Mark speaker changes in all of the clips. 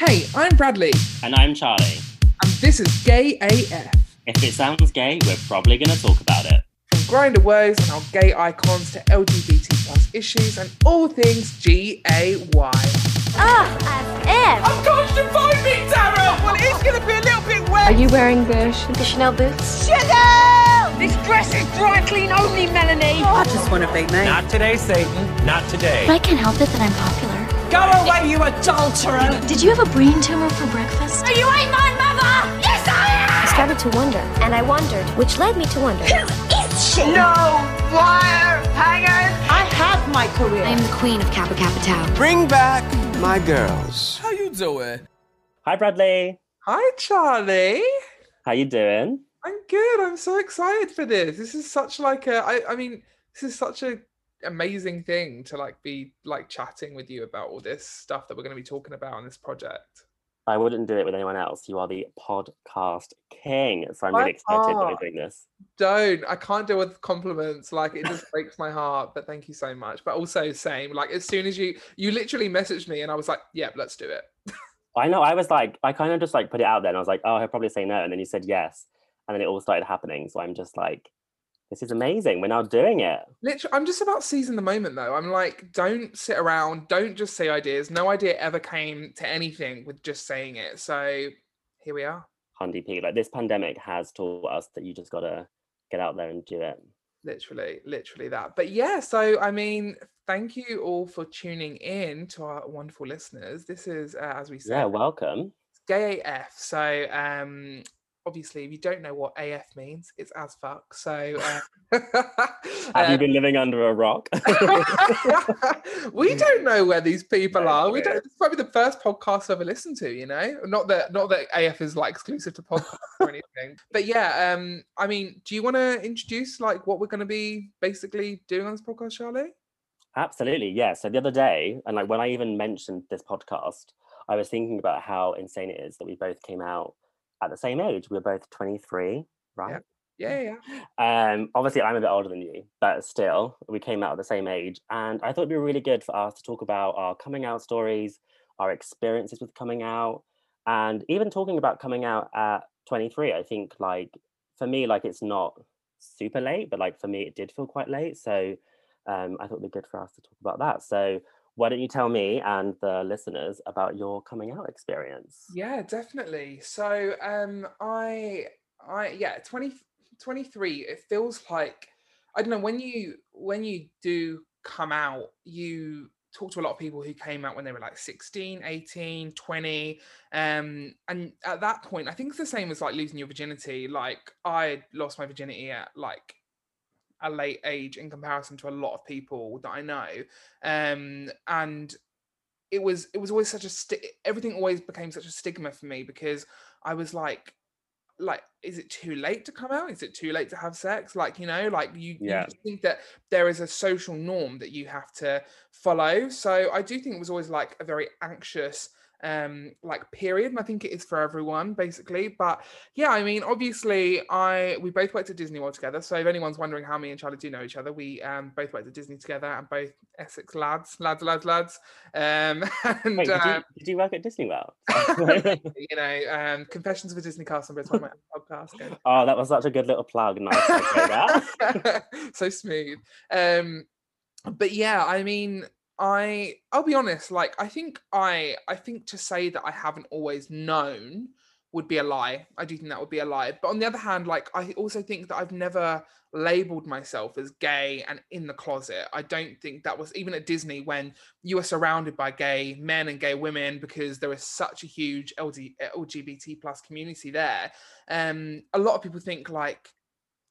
Speaker 1: Hey, I'm Bradley,
Speaker 2: And I'm Charlie.
Speaker 1: and this is Gay AF.
Speaker 2: If it sounds gay, we're probably going to talk about it.
Speaker 1: From Grindr woes and our gay icons to LGBT plus issues and all things G A Y.
Speaker 3: Ah, as if.
Speaker 1: Gosh, to find me, Tara! Well, it's gonna be a little bit
Speaker 4: Are you wearing the, ch- the Chanel boots?
Speaker 3: This dress is dry clean only, Melanie.
Speaker 5: I just want to be me.
Speaker 6: Not today, Satan. Not today.
Speaker 4: I can't help it that I'm popular.
Speaker 5: Go away, you adulterer!
Speaker 4: Did you have a brain tumor for breakfast?
Speaker 3: Are you ain't my mother. Yes, I am!
Speaker 4: I started to wonder, and I wondered, which led me to wonder.
Speaker 3: Who is she?
Speaker 5: No wire hangers! I have my career.
Speaker 4: I am the queen of Kappa Kappa Tau.
Speaker 7: Bring back my girls.
Speaker 6: How you doing?
Speaker 2: Hi, Bradley.
Speaker 1: Hi, Charlie.
Speaker 2: How you doing?
Speaker 1: I'm good. I'm so excited for this. This is such like a. I, I mean, this is such a amazing thing to like be like chatting with you about all this stuff that we're going to be talking about on this project.
Speaker 2: I wouldn't do it with anyone else. You are the podcast king. So I'm really excited that we're doing this.
Speaker 1: Don't. I can't deal with compliments. Like it just breaks my heart. But thank you so much. But also same. Like as soon as you you literally messaged me and I was like, yep, let's do it.
Speaker 2: I know. I was like, I kind of just like put it out there and I was like, oh, he'll probably say no. And then you said yes. And then it all started happening. So I'm just like, this is amazing. We're now doing it.
Speaker 1: Literally, I'm just about seizing the moment though. I'm like, don't sit around, don't just say ideas. No idea ever came to anything with just saying it. So here we are.
Speaker 2: Hundy P. Like this pandemic has taught us that you just got to get out there and do it.
Speaker 1: Literally, literally that. But yeah, so I mean, thank you all for tuning in to our wonderful listeners. This is, uh, as we said,
Speaker 2: Yeah, welcome.
Speaker 1: gay AF. So um obviously if you don't know what AF means, it's as fuck. So uh,
Speaker 2: Have you
Speaker 1: uh,
Speaker 2: been living under a rock?
Speaker 1: we don't know where these people are. We don't might be the first podcast I've ever listened to, you know? Not that not that AF is like exclusive to podcasts or anything. But yeah, um, I mean, do you want to introduce like what we're gonna be basically doing on this podcast, Charlie?
Speaker 2: Absolutely, yeah. So the other day, and like when I even mentioned this podcast, I was thinking about how insane it is that we both came out at the same age. We were both 23, right?
Speaker 1: Yeah, yeah.
Speaker 2: Um, obviously, I'm a bit older than you, but still, we came out at the same age. And I thought it'd be really good for us to talk about our coming out stories, our experiences with coming out, and even talking about coming out at 23. I think, like, for me, like, it's not super late, but like, for me, it did feel quite late. So um, I thought it'd be good for us to talk about that. So, why don't you tell me and the listeners about your coming out experience?
Speaker 1: Yeah, definitely. So um I I yeah, 20 23 it feels like I don't know when you when you do come out you talk to a lot of people who came out when they were like 16 18 20 um and at that point i think it's the same as like losing your virginity like i lost my virginity at like a late age in comparison to a lot of people that i know um and it was it was always such a sti- everything always became such a stigma for me because i was like like is it too late to come out? Is it too late to have sex? Like you know like you,
Speaker 2: Yeah.
Speaker 1: you think that there is a social norm that you have to follow. So i do think it was always like a very anxious um like period and i think it is for everyone basically but yeah i mean obviously i we both worked at disney world together so if anyone's wondering how me and charlie do know each other we um both worked at disney together and both essex lads lads lads lads um and
Speaker 2: Wait, did, you, did you work at Disney World?
Speaker 1: you know, um, Confessions of a Disney Cast member. It's one of my podcast.
Speaker 2: Oh, that was such a good little plug. Nice. to say that.
Speaker 1: so smooth. Um, but yeah, I mean, I I'll be honest. Like, I think I I think to say that I haven't always known would be a lie. I do think that would be a lie. But on the other hand, like I also think that I've never labeled myself as gay and in the closet. I don't think that was even at Disney when you are surrounded by gay men and gay women because there is such a huge LGBT plus community there. Um, a lot of people think like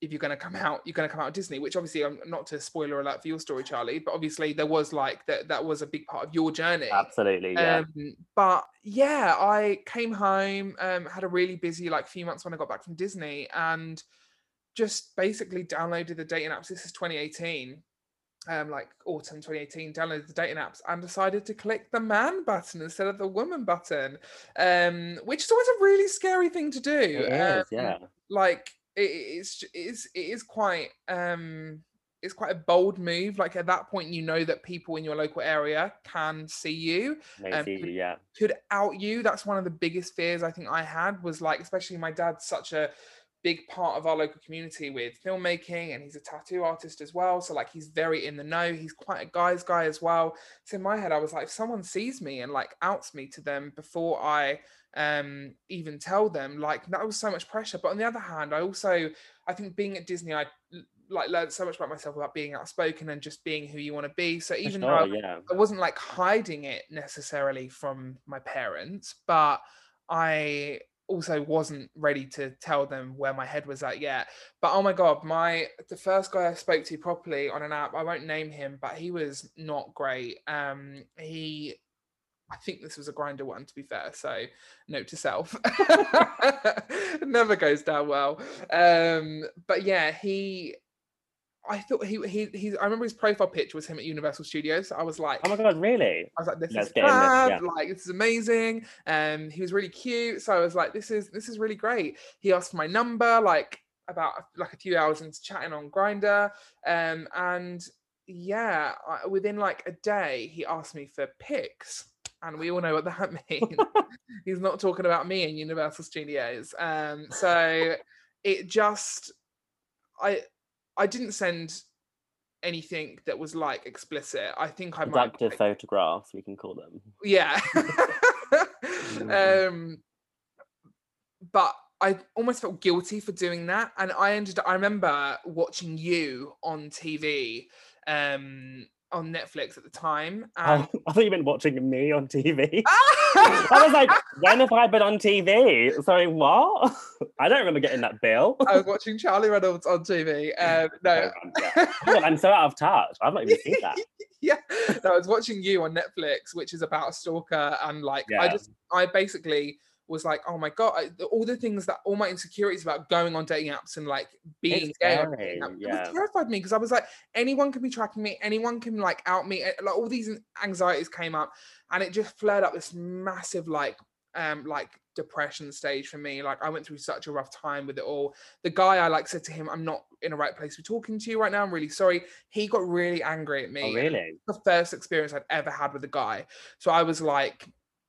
Speaker 1: if you're going to come out, you're going to come out Disney, which obviously I'm not to spoiler alert for your story, Charlie, but obviously there was like that that was a big part of your journey.
Speaker 2: Absolutely, yeah.
Speaker 1: Um, but yeah, I came home, um, had a really busy like few months when I got back from Disney, and just basically downloaded the dating apps. This is 2018, um, like autumn 2018. Downloaded the dating apps and decided to click the man button instead of the woman button, um, which is always a really scary thing to do.
Speaker 2: is,
Speaker 1: um,
Speaker 2: yeah.
Speaker 1: Like it, it's it is it is quite um it's quite a bold move. Like at that point, you know that people in your local area can see you, um,
Speaker 2: see you, yeah.
Speaker 1: could out you. That's one of the biggest fears I think I had was like, especially my dad's such a big part of our local community with filmmaking and he's a tattoo artist as well. So like he's very in the know. He's quite a guy's guy as well. So in my head, I was like, if someone sees me and like outs me to them before I um even tell them, like that was so much pressure. But on the other hand, I also I think being at Disney, i like learned so much about myself about being outspoken and just being who you want to be. So even
Speaker 2: sure,
Speaker 1: though I-
Speaker 2: yeah.
Speaker 1: I wasn't like hiding it necessarily from my parents, but I also wasn't ready to tell them where my head was at yet. But oh my god, my the first guy I spoke to properly on an app, I won't name him, but he was not great. Um he I think this was a Grindr one to be fair, so note to self. Never goes down well. Um but yeah, he I thought he he he I remember his profile picture was him at Universal Studios. I was like
Speaker 2: Oh my god, really?
Speaker 1: I was like, this
Speaker 2: Let's
Speaker 1: is
Speaker 2: in this, yeah.
Speaker 1: like this is amazing. Um, he was really cute, so I was like, this is this is really great. He asked for my number, like about like a few hours into chatting on Grindr, um, and yeah, I, within like a day, he asked me for pics, and we all know what that means. He's not talking about me in Universal Studios. Um, so it just, I, I didn't send anything that was like explicit. I think I might
Speaker 2: Seductive photographs, we can call them.
Speaker 1: yeah um but i almost felt guilty for doing that and i ended i remember watching you on tv um on netflix at the time
Speaker 2: Oh, I thought you meant watching me on TV. I was like, when have I been on TV? Sorry, what? I don't remember getting that bill.
Speaker 1: i was watching charlie reynolds on tv um no
Speaker 2: Oh, yeah. God, I'm so out of touch. I've not even seen that.
Speaker 1: yeah no, i was watching you on netflix which is about a stalker and like i just i basically was like oh my god I, all the things that all my insecurities about going on dating apps and like being gay
Speaker 2: scary,
Speaker 1: dating apps, it
Speaker 2: yeah.
Speaker 1: was terrified me because i was like anyone can be tracking me anyone can like out me like all these anxieties came up and it just flared up this massive like um like depression stage for me like i went through such a rough time with it all the guy i like said to him i'm not in the right place to be talking to you right now i'm really sorry he got really angry at me
Speaker 2: Oh, really?
Speaker 1: the first experience I'd ever had with a guy. So I was like,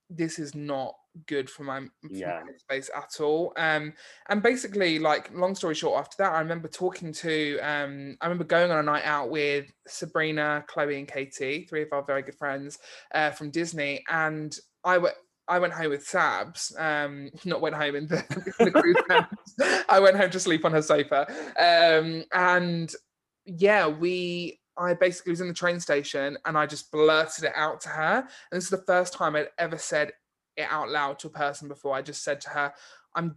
Speaker 1: this is not good for my, for
Speaker 2: Yeah.
Speaker 1: my headspace at all. Um, and basically, like, long story short, after that, I remember talking to, um, I remember going on a night out with Sabrina, Chloe, and Katie, three of our very good friends uh, from Disney, and I went. I went home with Sabs. Um, not went home in the, in the cruise. I went home to sleep on her sofa. Um, and yeah, we I basically was in the train station and I just blurted it out to her. And this is the first time I'd ever said it out loud to a person before. I just said to her, I'm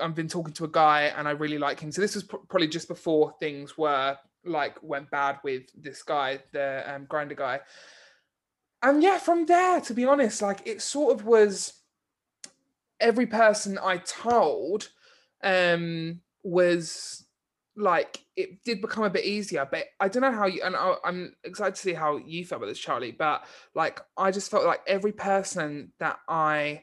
Speaker 1: I've been talking to a guy and I really like him. So this was pr- probably just before things were like went bad with this guy, the um, Grindr guy. And yeah, from there, to be honest, like it sort of was every person I told um was like it did become a bit easier but i don't know how you and I, i'm excited to see how you felt about this charlie but like i just felt like every person that i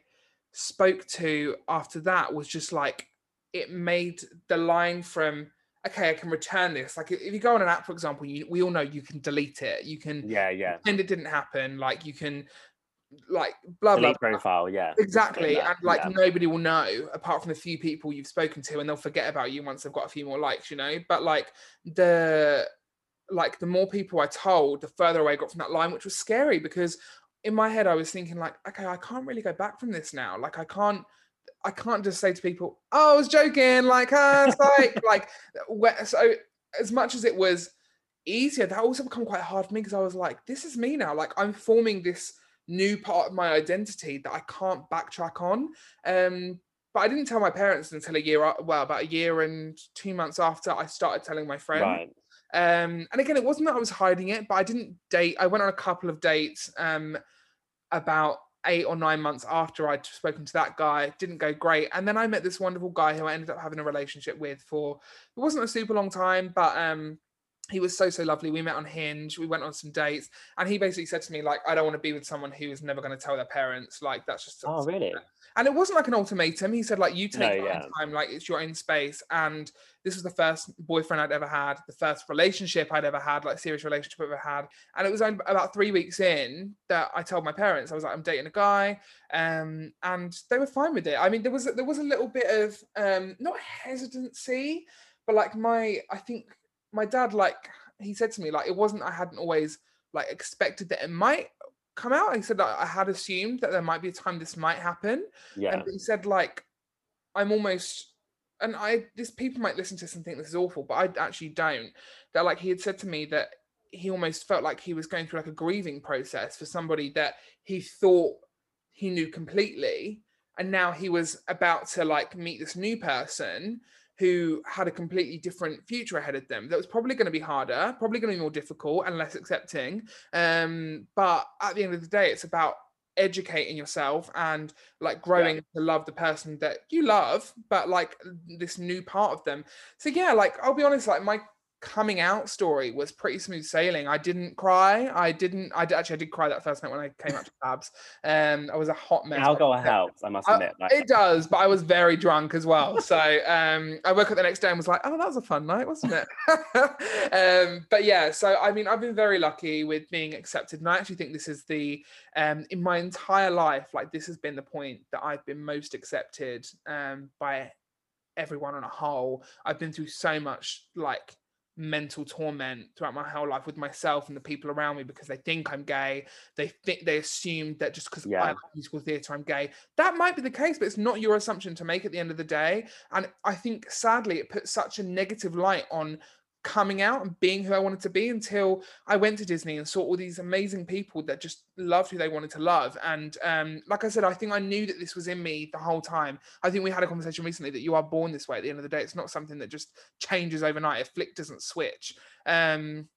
Speaker 1: spoke to after that was just like it made the line from okay i can return this. Like if you go on an app for example you, we all know you can delete it. You can
Speaker 2: Yeah, yeah.
Speaker 1: and it didn't happen. Like you can like blah blah
Speaker 2: Delete profile, yeah.
Speaker 1: Exactly. And like
Speaker 2: yeah.
Speaker 1: nobody will know apart from the few people you've spoken to and they'll forget about you once they've got a few more likes, you know? But like the like the more people I told, the further away I got from that line, which was scary because in my head I was thinking like, okay, I can't really go back from this now. Like I can't I can't just say to people, oh, I was joking, like, ah, it's like, like, where, so as much as it was easier, that also become quite hard for me because I was like, this is me now. Like, I'm forming this new part of my identity that I can't backtrack on. Um, but I didn't tell my parents until a year, well, about a year and two months after I started telling my friend.
Speaker 2: Right.
Speaker 1: Um, and again, it wasn't that I was hiding it, but I didn't date. I went on a couple of dates um, about eight or nine months after I'd spoken to that guy. Didn't go great. And then I met this wonderful guy who I ended up having a relationship with for, it wasn't a super long time, but um, he was so so lovely. We met on Hinge. We went on some dates, and he basically said to me like, "I don't want to be with someone who is never going to tell their parents." Like that's just
Speaker 2: Oh, really?
Speaker 1: and it wasn't like an ultimatum. He said like, "You take
Speaker 2: No,
Speaker 1: your
Speaker 2: yeah.
Speaker 1: own time. Like it's your own space." And this was the first boyfriend I'd ever had, the first relationship I'd ever had, like serious relationship I've ever had. And it was only about three weeks in that I told my parents I was like, "I'm dating a guy," um, and they were fine with it. I mean, there was there was a little bit of um, not hesitancy, but like my I think my dad like he said to me like it wasn't I hadn't always like expected that it might come out. He said that I had assumed that there might be a time this might happen.
Speaker 2: Yeah.
Speaker 1: And he said like I'm almost and I this people might listen to this and think this is awful, but I actually don't. That like he had said to me that he almost felt like he was going through like a grieving process for somebody that he thought he knew completely and now he was about to like meet this new person who had a completely different future ahead of them that was probably going to be harder probably going to be more difficult and less accepting um but at the end of the day it's about educating yourself and like growing to love the person that you love but like this new part of them. So yeah like i'll be honest like my coming out story was pretty smooth sailing i didn't cry i didn't i actually i did cry that first night when i came out to Sabs um i was a hot mess
Speaker 2: Alcohol helps, I must admit. Like,
Speaker 1: it does, but I was very drunk as well. So um, I woke up the next day and was like, "Oh, that was a fun night, wasn't it?" um, but yeah, so I mean, I've been very lucky with being accepted, and I actually think this is the um, in my entire life, like this has been the point that I've been most accepted um, by everyone on a whole. I've been through so much like mental torment throughout my whole life with myself and the people around me because they think I'm gay. They think they assume that just because I
Speaker 2: Yeah.
Speaker 1: like musical theatre, I'm gay. That might be the case, but it's not your assumption to make at the end of the day. And I think sadly it puts such a negative light on coming out and being who I wanted to be until I went to Disney and saw all these amazing people that just loved who they wanted to love. And um, like I said, I think I knew that this was in me the whole time. I think we had a conversation recently that you are born this way at the end of the day. It's not something that just changes overnight. A flick doesn't switch. Um,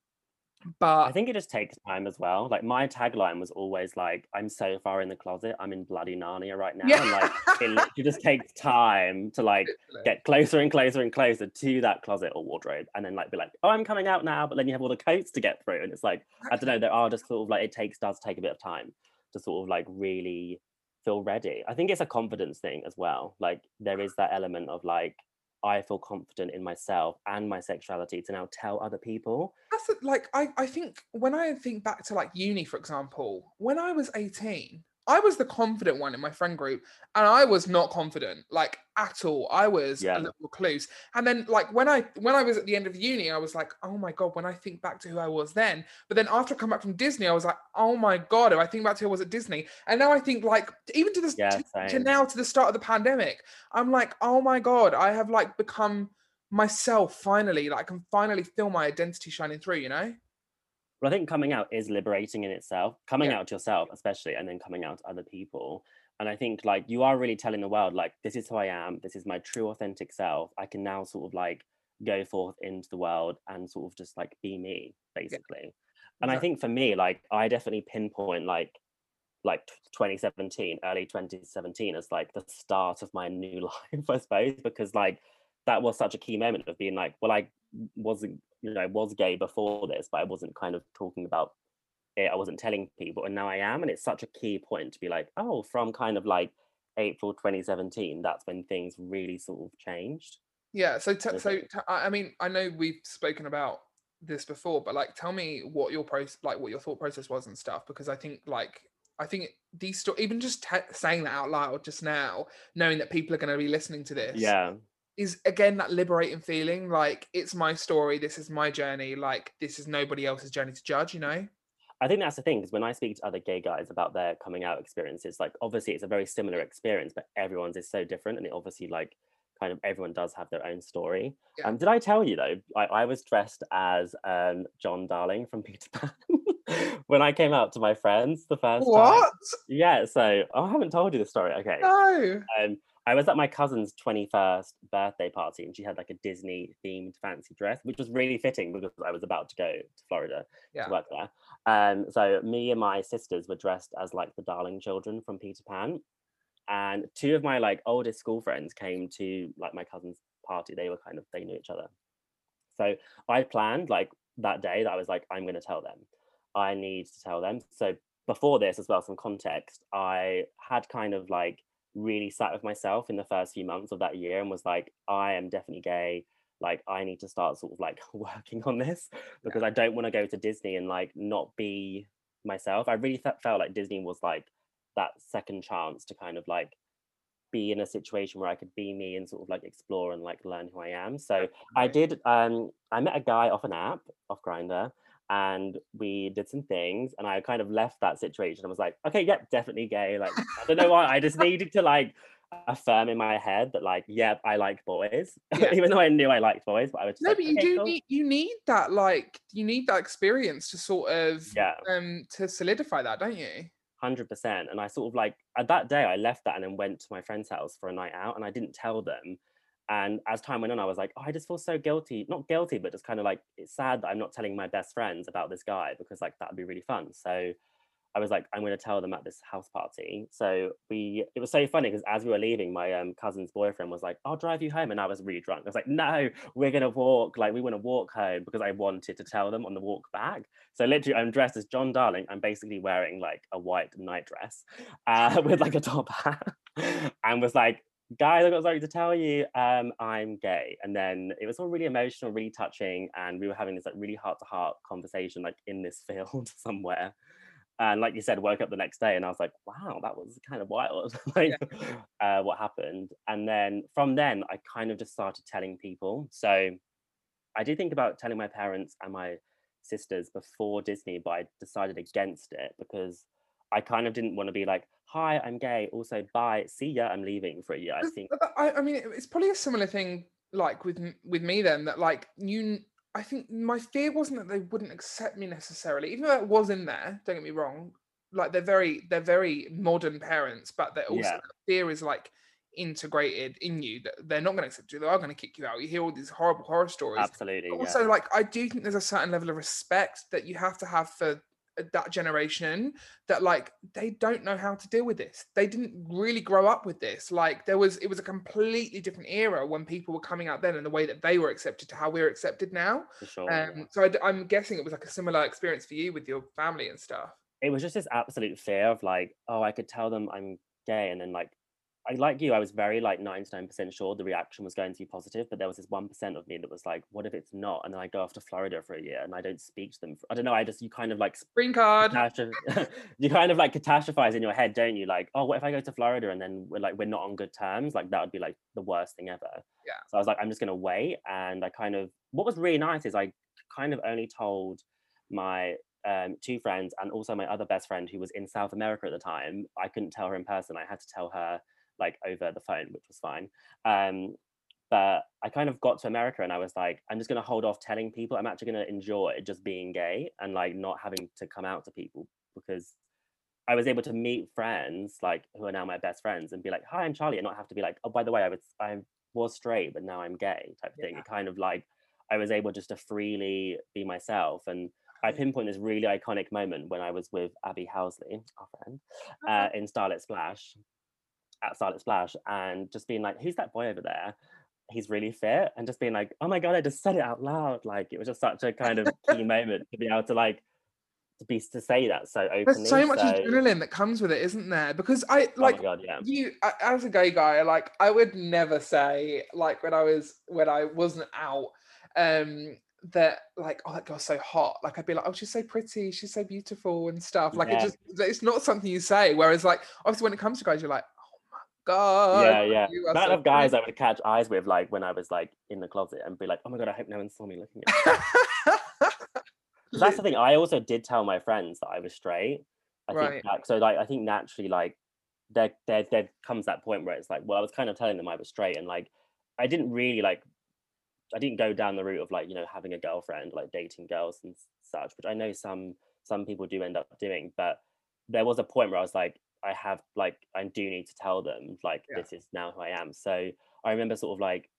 Speaker 1: but
Speaker 2: I think it just takes time as well. Like my tagline was always like, "I'm so far in the closet, I'm in bloody Narnia right now." And like it literally just takes time to like get closer and closer and closer to that closet or wardrobe, and then like be like, "Oh, I'm coming out now," but then you have all the coats to get through, and it's like I don't know. There are just sort of like it takes does take a bit of time to sort of like really feel ready. I think it's a confidence thing as well. Like there is that element of like I feel confident in myself and my sexuality to now tell other people.
Speaker 1: that's the- like I, I think when I think back to like uni, for example, when I was 18, I was the confident one in my friend group, and I was not confident, like at all. I was
Speaker 2: Yeah.
Speaker 1: a little recluse. And then like when I when I was at the end of uni, I was like, oh my god, when I think back to who I was then. But then after I come back from Disney, I was like, oh my god, if I think back to who I was at Disney. And now I think like even to this
Speaker 2: Yeah,
Speaker 1: to, to now to the start of the pandemic, I'm like, oh my god, I have like become myself finally. Like I can finally feel my identity shining through, you know?
Speaker 2: But I think coming out is liberating in itself, coming
Speaker 1: Yeah.
Speaker 2: out to yourself, especially, and then coming out to other people. And I think like you are really telling the world, like, this is who I am, this is my true authentic self. I can now sort of like go forth into the world and sort of just like be me, basically. And I think for me, like, I definitely pinpoint like like 2017, early 2017 as like the start of my new life, I suppose, because like that was such a key moment of being like, well, I wasn't, you know, I was gay before this, but I wasn't kind of talking about it. I wasn't telling people, and now I am, and it's such a key point to be like, oh, from kind of like April 2017, that's when things really sort of changed.
Speaker 1: Yeah. So, t- so t- I mean, I know we've spoken about this before, but like, tell me what your process, like, what your thought process was and stuff, because I think, like, I think these sto- even just te- saying that out loud just now, knowing that people are going to be listening to this,
Speaker 2: Yeah.
Speaker 1: Is again that liberating feeling. Like, it's my story. This is my journey. Like, this is nobody else's journey to judge. You know?
Speaker 2: I think that's the thing because when I speak to other gay guys about their coming out experiences, like obviously it's a very similar experience, but everyone's is so different, and it obviously like kind of everyone does have their own story.
Speaker 1: Yeah.
Speaker 2: Um, did I tell you though? I, I was dressed as um, John Darling from Peter Pan when I came out to my friends the first time.
Speaker 1: What?
Speaker 2: Yeah, so oh, I haven't told you the story. Okay.
Speaker 1: No.
Speaker 2: Um, I was at my cousin's 21st birthday party and she had like a Disney themed fancy dress, which was really fitting because I was about to go to Florida
Speaker 1: Yeah.
Speaker 2: to work there. Um, so me and my sisters were dressed as like the darling children from Peter Pan. And two of my like oldest school friends came to like my cousin's party. They were kind of, they knew each other. So I planned like that day that I was like, I'm going to tell them. I need to tell them. So before this, as well, some context, I had kind of like really sat with myself in the first few months of that year and was like, I am definitely gay. Like, I need to start sort of like working on this because I don't want to go to Disney and like not be myself. I really th- felt like Disney was like that second chance to kind of like be in a situation where I could be me and sort of like explore and like learn who I am. So I did um I met a guy off an app, off Grindr, and we did some things and I kind of left that situation. I was like, okay, yep, definitely gay. Like I don't know why. I just needed to like affirm in my head that like, yep, I like boys.
Speaker 1: Yeah.
Speaker 2: Even though I knew I liked boys, but I was just
Speaker 1: No,
Speaker 2: like,
Speaker 1: but you
Speaker 2: "Okay,
Speaker 1: do
Speaker 2: cool."
Speaker 1: need you need that like you need that experience to sort of
Speaker 2: Yeah.
Speaker 1: um to solidify that, don't you?
Speaker 2: hundred percent. And I sort of like at that day I left that and then went to my friend's house for a night out and I didn't tell them. And as time went on, I was like, oh, I just feel so guilty. Not guilty, but just kind of like it's sad that I'm not telling my best friends about this guy because like that'd be really fun. So I was like, I'm going to tell them at this house party. So we, it was so funny because as we were leaving, my um, cousin's boyfriend was like, I'll drive you home. And I was really drunk. I was like, no, we're going to walk. Like, we want to walk home because I wanted to tell them on the walk back. So literally, I'm dressed as John Darling. I'm basically wearing like a white nightdress uh, with like a top hat and was like, guys, I've got something to tell you. Um, I'm gay. And then it was all really emotional, really touching. And we were having this like really heart to heart conversation, like in this field somewhere and like you said woke up the next day and i was like wow that was kind of wild like uh, what happened and then from then i kind of just started telling people so i did think about telling my parents and my sisters before disney but i decided against it because i kind of didn't want to be like hi i'm gay also bye see ya i'm leaving for a year i think
Speaker 1: I, I mean, it's probably a similar thing like with with me then that like you. I think my fear wasn't that they wouldn't accept me necessarily, even though it was in there. Don't get me wrong. Like they're very they're very modern parents, but they're also
Speaker 2: Yeah.
Speaker 1: the fear is like integrated in you that they're not going to accept you. They are going to kick you out. You hear all these horrible horror stories.
Speaker 2: absolutely
Speaker 1: But
Speaker 2: yeah.
Speaker 1: also like i do think there's a certain level of respect that you have to have for that generation that like they don't know how to deal with this. They didn't really grow up with this. Like there was it was a completely different era when people were coming out then and the way that they were accepted to how we're accepted now.
Speaker 2: Sure.
Speaker 1: Um so I, am guessing it was like a similar experience for you with your family and stuff.
Speaker 2: It was just this absolute fear of like, oh, I could tell them I'm gay, and then like, I like you, I was very like ninety nine percent sure the reaction was going to be positive, but there was this one percent of me that was like, what if it's not? And then I go off to Florida for a year and I don't speak to them. For, I don't know. I just you kind of like
Speaker 1: green card
Speaker 2: you kind of like catastrophize in your head, don't you? Like, oh, what if I go to Florida and then we're like we're not on good terms? Like that would be like the worst thing ever.
Speaker 1: Yeah.
Speaker 2: So I was like, I'm just gonna wait. And I kind of what was really nice is I kind of only told my um, two friends and also my other best friend who was in South America at the time. I couldn't tell her in person. I had to tell her like over the phone, which was fine. Um, but I kind of got to America and I was like, I'm just gonna hold off telling people. I'm actually gonna enjoy just being gay and like not having to come out to people because I was able to meet friends like who are now my best friends and be like, "Hi, I'm Charlie," and not have to be like, "Oh, by the way, I was I was straight, but now I'm gay," type of thing. It kind of like I was able just to freely be myself, and I pinpoint this really iconic moment when I was with Abby Housley, our friend, uh, in Starlet Splash, at Starlet Splash, and just being like, "Who's that boy over there?" He's really fit, and just being like, "Oh my god, I just said it out loud!" Like it was just such a kind of key moment to be able to like to be to say that so openly.
Speaker 1: there's so much
Speaker 2: so-
Speaker 1: adrenaline that comes with it isn't there because i
Speaker 2: Oh
Speaker 1: like
Speaker 2: god, yeah.
Speaker 1: you as a gay guy like i would never say like when i was when i wasn't out um that like oh that girl's so hot like i'd be like oh she's so pretty she's so beautiful and stuff like it just it's not something you say whereas like obviously when it comes to guys you're like oh god
Speaker 2: yeah, yeah. Amount
Speaker 1: so
Speaker 2: of guys I would catch eyes with, like when I was like in the closet, and be like, "Oh my god, I hope no one saw me looking at." That's the thing. I also did tell my friends that I was straight. I
Speaker 1: Right.
Speaker 2: think that, so. Like, I think naturally, like there, there, there comes that point where it's like, well, I was kind of telling them I was straight, and like I didn't really like. I didn't go down the route of like you know having a girlfriend, like dating girls and such, which I know some some people do end up doing. But there was a point where I was like, I have like I do need to tell them like
Speaker 1: Yeah.
Speaker 2: this is now who I am. So I remember sort of like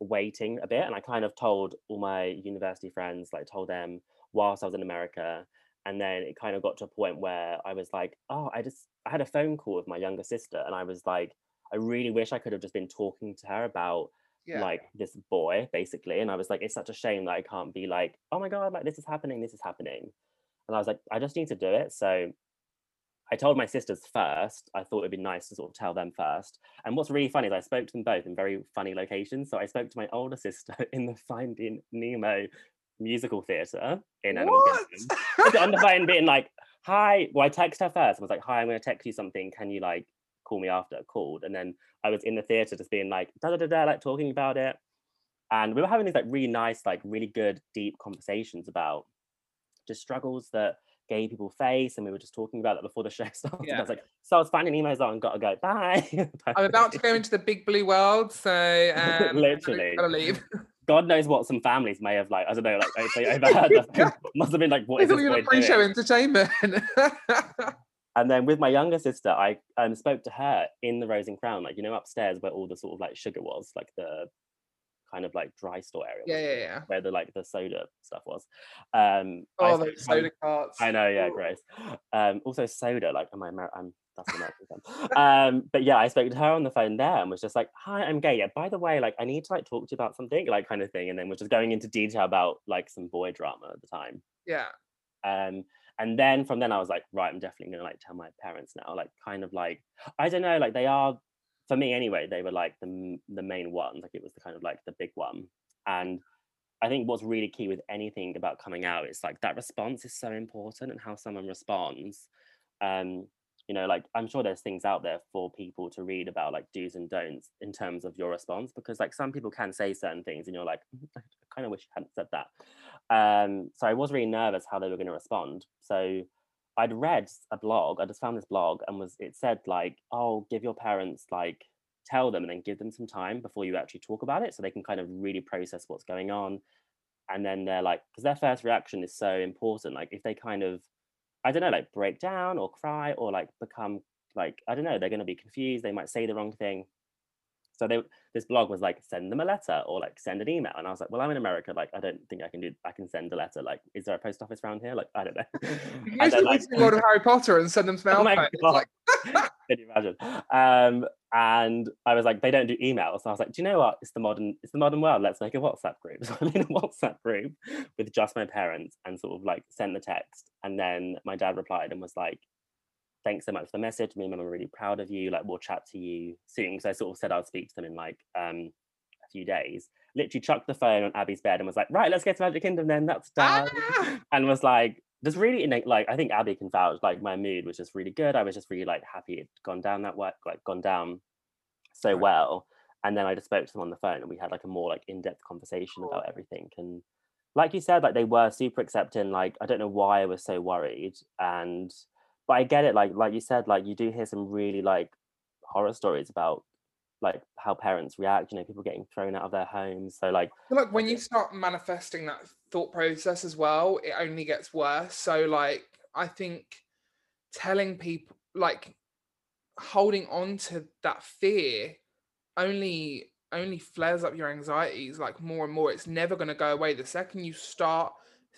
Speaker 2: waiting a bit and I kind of told all my university friends, like told them whilst I was in America. And then it kind of got to a point where I was like, oh, I just I had a phone call with my younger sister and I was like, I really wish I could have just been talking to her about
Speaker 1: Yeah.
Speaker 2: like this boy basically and i was like it's such a shame that i can't be like oh my god like this is happening this is happening and i was like i just need to do it so i told my sisters first i thought it'd be nice to sort of tell them first. And what's really funny is i spoke to them both in very funny locations. So i spoke to my older sister in the finding nemo musical theatre in animal Kingdom on the phone being like hi well i text her first. I was like hi i'm going to text you something. Can you like call me after called and then i was in the theatre just being like da da da da like talking about it. And we were having these like really nice like really good deep conversations about just struggles that gay people face and we were just talking about that before the show started
Speaker 1: Yeah.
Speaker 2: i was like so i was finding emails on gotta go bye
Speaker 1: I'm about to go into the big blue world, so um,
Speaker 2: Literally.
Speaker 1: gotta leave.
Speaker 2: god knows what some families may have like i don't know like if they overheard must have been like what is
Speaker 1: I
Speaker 2: is
Speaker 1: thought
Speaker 2: this
Speaker 1: you were
Speaker 2: boy
Speaker 1: pre-show entertainment.
Speaker 2: And then with my younger sister, I um, spoke to her in the Rose and Crown, like you know, upstairs where all the sort of like sugar was, like the kind of like dry store area,
Speaker 1: yeah, yeah, yeah.
Speaker 2: where the like the soda stuff was. Um, I
Speaker 1: Oh, those
Speaker 2: to
Speaker 1: soda carts.
Speaker 2: I know, yeah,
Speaker 1: Ooh.
Speaker 2: gross. Um, also soda, like am I Amer- I'm that's an American. Um, but yeah, I spoke to her on the phone there and was just like, "Hi, I'm gay. Yeah, by the way, like I need to like talk to you about something, like kind of thing." And then was just going into detail about like some boy drama at the time.
Speaker 1: Yeah.
Speaker 2: Um, and then from then I was like, right, I'm definitely gonna like tell my parents now. Like, kind of like, I don't know, like they are for me anyway. They were like the the main ones. Like it was the kind of like the big one. And I think what's really key with anything about coming out is like that response is so important and how someone responds. Um, you know, like I'm sure there's things out there for people to read about like do's and don'ts in terms of your response because like some people can say certain things and you're like, "Mm, I kind of wish you hadn't said that. Um, so I was really nervous how they were going to respond. So I'd read a blog, I just found this blog and was it said like, oh, give your parents like tell them and then give them some time before you actually talk about it so they can kind of really process what's going on. And then they're like, because their first reaction is so important. Like if they kind of, I don't know, like break down or cry or like become like, I don't know, they're to be confused. They might say the wrong thing. So they, this blog was like, send them a letter or like send an email. And I was like, well, I'm in America. Like, I don't think I can do, I can send a letter. Like, is there a post office around here? Like, I don't know.
Speaker 1: You
Speaker 2: And then, like-
Speaker 1: World of Harry Potter and send them some
Speaker 2: Oh my. God.
Speaker 1: like,
Speaker 2: Can you imagine? Um, and I was like, they don't do emails. So I was like, do you know what? It's the modern, it's the modern world. Let's make a WhatsApp group. So I made a WhatsApp group with just my parents and sort of like sent the text. And then my dad replied and was like, thanks so much for the message. Me and mum are really proud of you. Like, we'll chat to you soon. Because I sort of said I'd speak to them in like um a few days. Literally chucked the phone on Abby's bed and was like, right, let's get to Magic Kingdom then. That's done
Speaker 1: ah!
Speaker 2: and was like just really innate, like I think Abby can vouch like my mood was just really good. I was just really like happy it'd gone down that way, like gone down so
Speaker 1: Right.
Speaker 2: well. And then I just spoke to them on the phone and we had like a more like in-depth conversation about everything. And like you said, like they were super accepting. Like I don't know why I was so worried. And but I get it, like like you said, like you do hear some really like horror stories about like how parents react, you know, people getting thrown out of their homes. So like
Speaker 1: like when you start manifesting that thought process as well, it only gets worse. So like I think telling people like holding on to that fear only only flares up your anxieties like more and more. It's never gonna go away. The second you start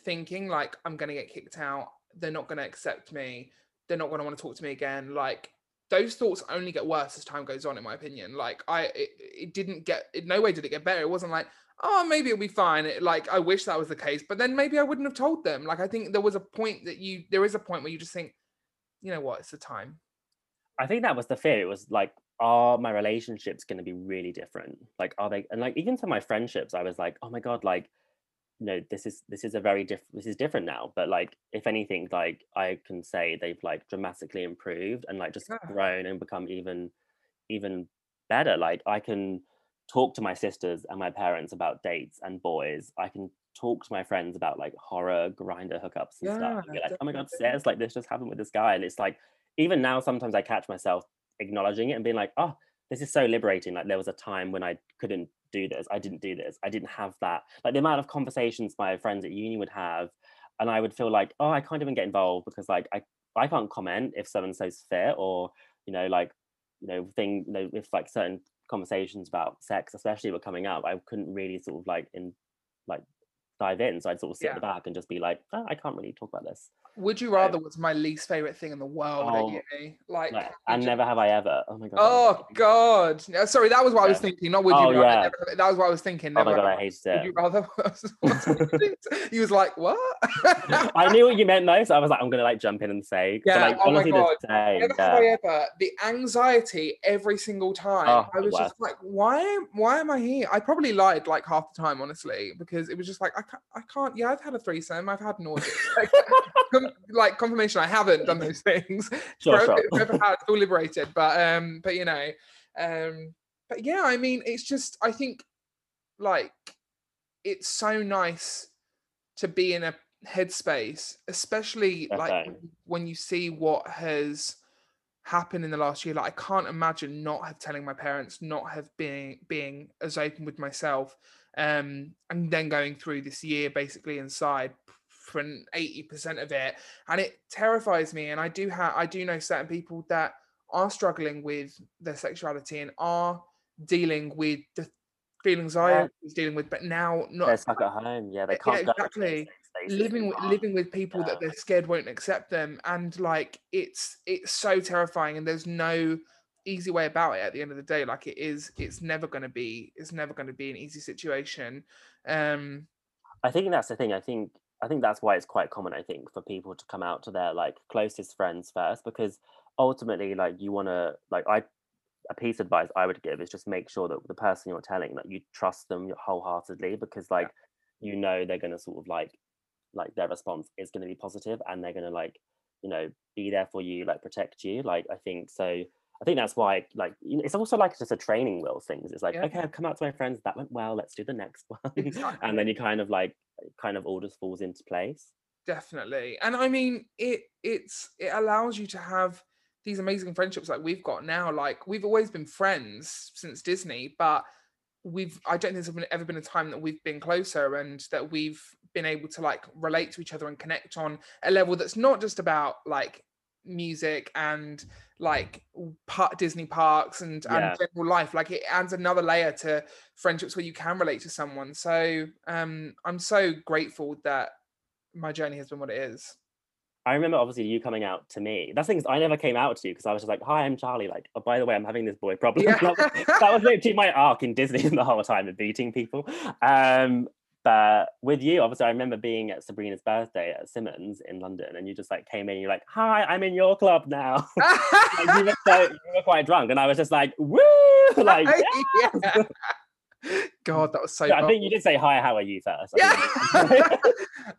Speaker 1: thinking like I'm gonna get kicked out, they're not gonna accept me, they're not gonna want to talk to me again, like those thoughts only get worse as time goes on in my opinion like i it, it didn't get in no way did it get better it wasn't like oh maybe it'll be fine it, like i wish that was the case but then maybe i wouldn't have told them like i think there was a point that you there is a point where you just think you know what it's the time
Speaker 2: I think that was the fear. It was like, are my relationships going to be really different? Like, are they? And like, even to my friendships, I was like, oh my god, like, know, this is this is a very different. This is different now. But like, if anything, like, I can say they've like dramatically improved and like just
Speaker 1: Yeah.
Speaker 2: grown and become even even better. Like, I can talk to my sisters and my parents about dates and boys. I can talk to my friends about like horror Grindr hookups and stuff. And be
Speaker 1: Yeah,
Speaker 2: like, oh my god,
Speaker 1: definitely.
Speaker 2: says like this just happened with this guy, and it's like even now sometimes I catch myself acknowledging it and being like, oh, this is so liberating. Like there was a time when I couldn't do this. I didn't do this. I didn't have that. Like the amount of conversations my friends at uni would have, and I would feel like, oh, I can't even get involved because like I I can't comment if so and so's fit or you know like you know thing you know if like certain conversations about sex especially were coming up I couldn't really sort of like in like dive in so I'd sort of sit at the back and just be like oh, I can't really talk about this
Speaker 1: Would you rather was my least favorite thing in the world
Speaker 2: Oh,
Speaker 1: at uni. Like, would
Speaker 2: and
Speaker 1: you-
Speaker 2: never have I ever. Oh my god.
Speaker 1: Oh God! Sorry, that was what I was thinking. Not would you
Speaker 2: Oh,
Speaker 1: rather.
Speaker 2: yeah.
Speaker 1: Never- that was what I was thinking.
Speaker 2: Oh my
Speaker 1: never
Speaker 2: god, I hated
Speaker 1: Would you
Speaker 2: it.
Speaker 1: rather? he was like, "What?"
Speaker 2: I knew what you meant though, so I was like, I'm gonna like jump in and say.
Speaker 1: Yeah,
Speaker 2: Like,
Speaker 1: oh my God.
Speaker 2: day,
Speaker 1: Never
Speaker 2: yeah.
Speaker 1: have I ever. The anxiety every single time.
Speaker 2: Oh,
Speaker 1: I was just like, why? am- Why am I here? I probably lied like half the time, honestly, because it was just like I can't. I can't. Yeah, I've had a threesome. I've had an orgy. like, like confirmation, I haven't done those things.
Speaker 2: Sure,
Speaker 1: Forever-
Speaker 2: sure.
Speaker 1: forever had, feel liberated. But um, but you know, um, but yeah, I mean, it's just I think like it's so nice to be in a headspace, especially like when- when you see what has happened in the last year. Like I can't imagine not have telling my parents, not have been being as open with myself, um, and then going through this year basically inside for 80% of it. And it terrifies me. And I do have I do know certain people that are struggling with their sexuality and are dealing with the feelings I was dealing with, but now
Speaker 2: They're
Speaker 1: not
Speaker 2: stuck at home. Yeah, they can't those
Speaker 1: exactly. living with, living with people that they're scared won't accept them and like it's it's so terrifying and there's no easy way about it at the end of the day like it is it's never going to be it's never going to be an easy situation um
Speaker 2: I think that's the thing. I think I think that's why it's quite common. I think for people to come out to their like closest friends first, because ultimately, like you want to like I a piece of advice I would give is just make sure that the person you're telling that you trust them wholeheartedly, because like you know they're gonna sort of like like their response is gonna be positive and they're gonna like you know be there for you, like protect you. Like I think so. I think that's why, like, it's also like just a training wheel things. It's like,
Speaker 1: Yeah.
Speaker 2: okay, I've come out to my friends, that went well. Let's do the next one,
Speaker 1: Exactly.
Speaker 2: and then you kind of like, kind of all just falls into place.
Speaker 1: definitely and i mean it it's it allows you to have these amazing friendships like we've got now like we've always been friends since disney but we've i don't think there's ever been a time that we've been closer and that we've been able to like relate to each other and connect on a level that's not just about like music and like w- par- disney parks and,
Speaker 2: Yeah.
Speaker 1: and general life like it adds another layer to friendships where you can relate to someone so um i'm so grateful that my journey has been what it is.
Speaker 2: I remember obviously you coming out to me. That's things I never came out to you because I was just like, "Hi, I'm Charlie." Like, oh, by the way, I'm having this boy problem.
Speaker 1: Yeah.
Speaker 2: that, was, that was literally my arc in Disney the whole time of beating people. Um, but with you, obviously, I remember being at Sabrina's birthday at Simmons in London, and you just like came in. You're like, "Hi, I'm in your club now." like, you, were so, you were quite drunk, and I was just like, "Woo!" Like,
Speaker 1: Yeah. God, that was so.
Speaker 2: I think you did say, "Hi, how are you?" first. I
Speaker 1: yeah,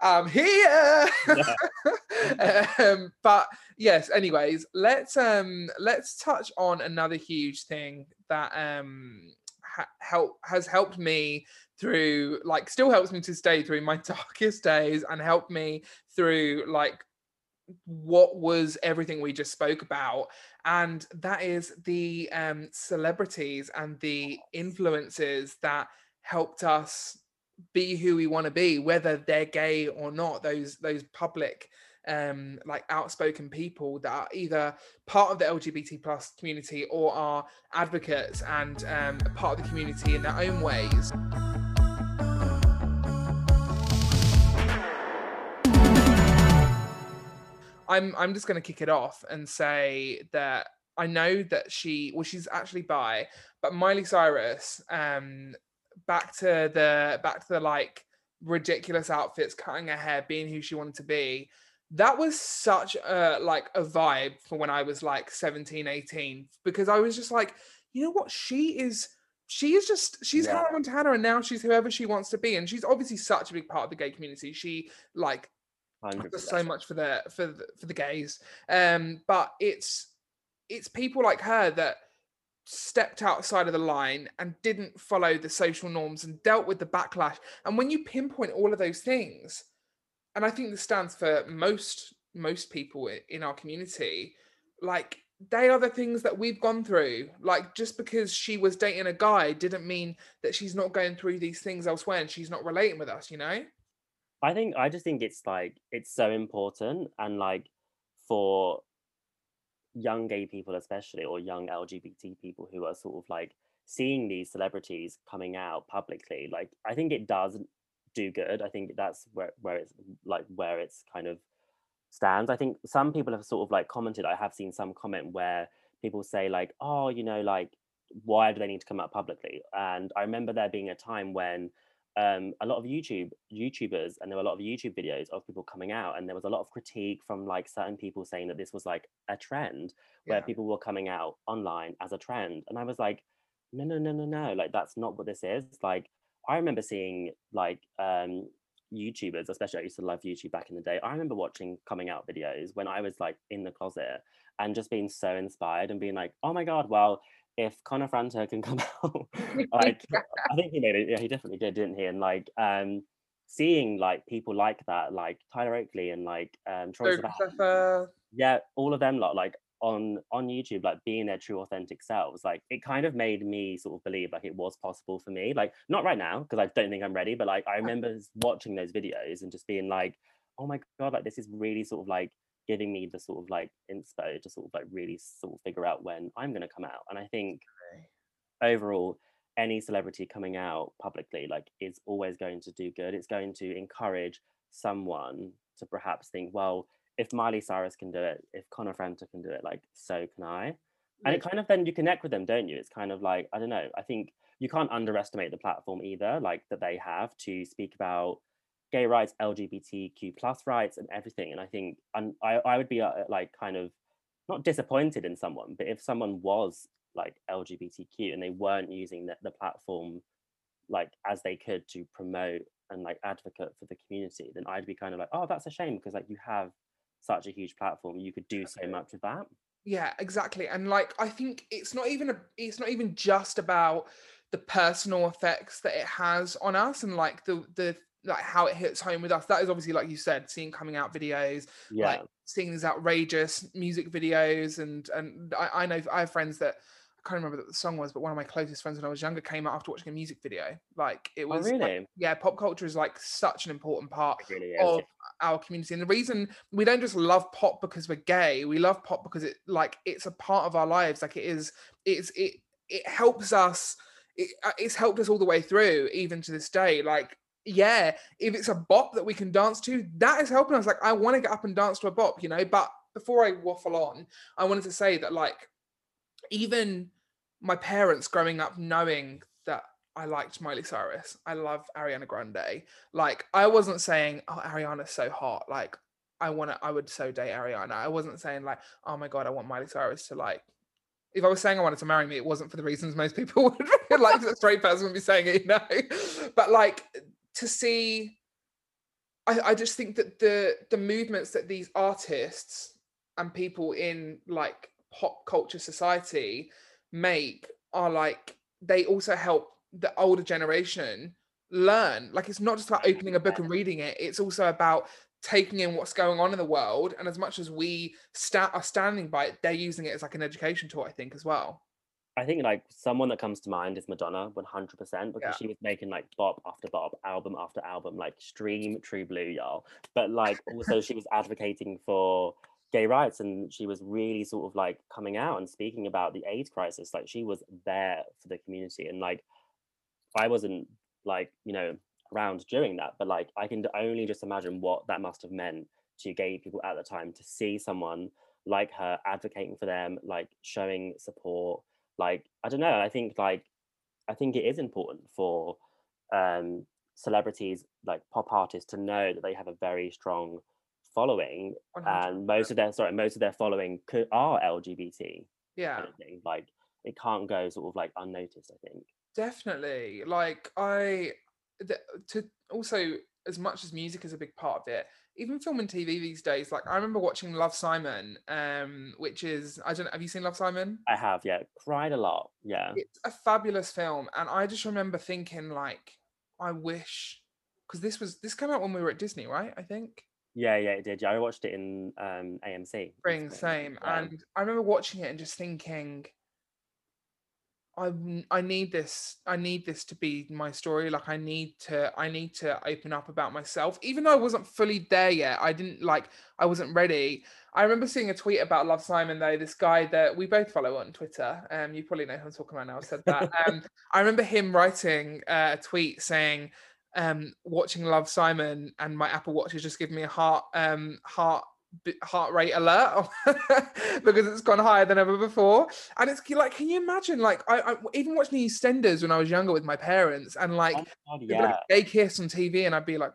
Speaker 1: I'm here. um, but yes. Anyways, let's um let's touch on another huge thing that um ha- help has helped me through like still helps me to stay through my darkest days and helped me through like what was everything we just spoke about. And that is the um celebrities and the influences that helped us be who we want to be whether they're gay or not those those public um like outspoken people that are either part of the lgbt plus community or are advocates and um part of the community in their own ways I'm I'm just going to kick it off and say that I know that she well she's actually bi, but Miley Cyrus um back to the back to the like ridiculous outfits, cutting her hair, being who she wanted to be. That was such a like a vibe for when I was like 17, 18 because I was just like, you know what? She is she is just she's
Speaker 2: Yeah.
Speaker 1: Hannah Montana and now she's whoever she wants to be and she's obviously such a big part of the gay community. She like
Speaker 2: 100%.
Speaker 1: does so much for the for the, for the gays um but it's it's people like her that stepped outside of the line and didn't follow the social norms and dealt with the backlash and when you pinpoint all of those things and i think this stands for most most people in our community like they are the things that we've gone through. Like just because she was dating a guy didn't mean that she's not going through these things elsewhere and she's not relating with us you know?
Speaker 2: I think I just think it's like it's so important and like for young gay people especially or young LGBT people who are sort of like seeing these celebrities coming out publicly like I think it does do good I think that's where where it's like where it's kind of stands. I think some people have sort of like commented. I have seen some comment where people say like, "Oh, you know, like why do they need to come out publicly?" And I remember there being a time when um, a lot of YouTube YouTubers and there were a lot of YouTube videos of people coming out, and there was a lot of critique from like certain people saying that this was like a trend where
Speaker 1: Yeah.
Speaker 2: people were coming out online as a trend, and I was like, no, no, no, no, no, like that's not what this is. Like I remember seeing like um YouTubers, especially I used to love YouTube back in the day. I remember watching coming out videos when I was like in the closet and just being so inspired and being like, oh my god, well, if Connor Franta can come out, like I think he made it. Yeah, he definitely did, didn't he? And like um seeing like people like that, like Tyler Oakley and like um Troy yeah, all of them lot like on on YouTube, like being their true authentic selves, like it kind of made me sort of believe like it was possible for me. Like not right now because I don't think I'm ready, but like I uh-huh. remember watching those videos and just being like, oh my god, like this is really sort of like giving me the sort of like inspo to sort of like really sort of figure out when I'm gonna come out. And I think overall any celebrity coming out publicly like is always going to do good it's going to encourage someone to perhaps think well if miley cyrus can do it if connor franta can do it like so can i. And it kind of then you connect with them don't you? It's kind of like i don't know i think you can't underestimate the platform either like that they have to speak about gay rights lgbtq plus rights and everything. And i think and i, I would be uh, like kind of not disappointed in someone but if someone was like lgbtq and they weren't using the, the platform like as they could to promote and like advocate for the community then i'd be kind of like oh that's a shame because like you have such a huge platform you could do so much with that
Speaker 1: Yeah, exactly. And like I think it's not even a it's not even just about the personal effects that it has on us and like the the like how it hits home with us. That is obviously like you said, seeing coming out videos,
Speaker 2: yeah
Speaker 1: like seeing these outrageous music videos and and I, I know I have friends that can't remember what the song was, but one of my closest friends when I was younger came out after watching a music video. Like it
Speaker 2: oh
Speaker 1: was like, yeah, pop culture is like such an important part
Speaker 2: really is
Speaker 1: of our community. And the reason we don't just love pop because we're gay we love pop because it like it's a part of our lives. Like it is it's it it helps us it, uh, it's helped us all the way through even to this day. Like yeah if it's a bop that we can dance to that is helping us. Like i want to get up and dance to a bop you know but before i waffle on i wanted to say that like even my parents growing up knowing that I liked Miley Cyrus. I love Ariana Grande. Like I wasn't saying, "Oh, Ariana's so hot." Like I want to. I would so date Ariana. I wasn't saying like, "Oh my god, I want Miley Cyrus to like." If I was saying I wanted to marry me, it wasn't for the reasons most people would like. A straight person would be saying it, you know. But like to see, I, I just think that the the movements that these artists and people in like pop culture society make are like they also help the older generation learn like it's not just about opening a book and reading it it's also about taking in what's going on in the world and as much as we sta- are standing by it they're using it as like an education tool i think as well
Speaker 2: I think like someone that comes to mind is Madonna, one hundred percent, because
Speaker 1: Yeah.
Speaker 2: she was making like bop after bop, album after album, like stream True Blue, y'all. But like also she was advocating for gay rights, and she was really sort of like coming out and speaking about the AIDS crisis. Like she was there for the community, and like I wasn't like you know around during that, but like I can only just imagine what that must have meant to gay people at the time to see someone like her advocating for them, like showing support like i don't know i think like i think it is important for um celebrities like pop artists to know that they have a very strong following
Speaker 1: 100%.
Speaker 2: and most of their sorry most of their following could, are lgbt
Speaker 1: yeah
Speaker 2: kind of thing. like it can't go sort of like unnoticed i think
Speaker 1: definitely like i the, to also as much as music is a big part of it even film and tv these days like i remember watching love simon um which is i don't have you seen love simon
Speaker 2: i have yeah cried a lot yeah
Speaker 1: it's a fabulous film and i just remember thinking like i wish because this was this came out when we were at disney right i think
Speaker 2: yeah yeah it did yeah i watched it in um amc
Speaker 1: spring same
Speaker 2: Yeah.
Speaker 1: and i remember watching it and just thinking I I need this i need this to be my story like i need to i need to open up about myself even though i wasn't fully there yet i didn't like i wasn't ready i remember seeing a tweet about love simon though this guy that we both follow on twitter um you probably know who i'm talking about now i've said that um i remember him writing uh, a tweet saying um watching love simon and my apple watch has just given me a heart um heart heart rate alert because it's gone higher than ever before. And it's like, can you imagine? Like, I, I even watching the EastEnders when I was younger with my parents, and like,
Speaker 2: Oh my God,
Speaker 1: it'd be
Speaker 2: yeah.
Speaker 1: like gay kiss on TV, and I'd be like,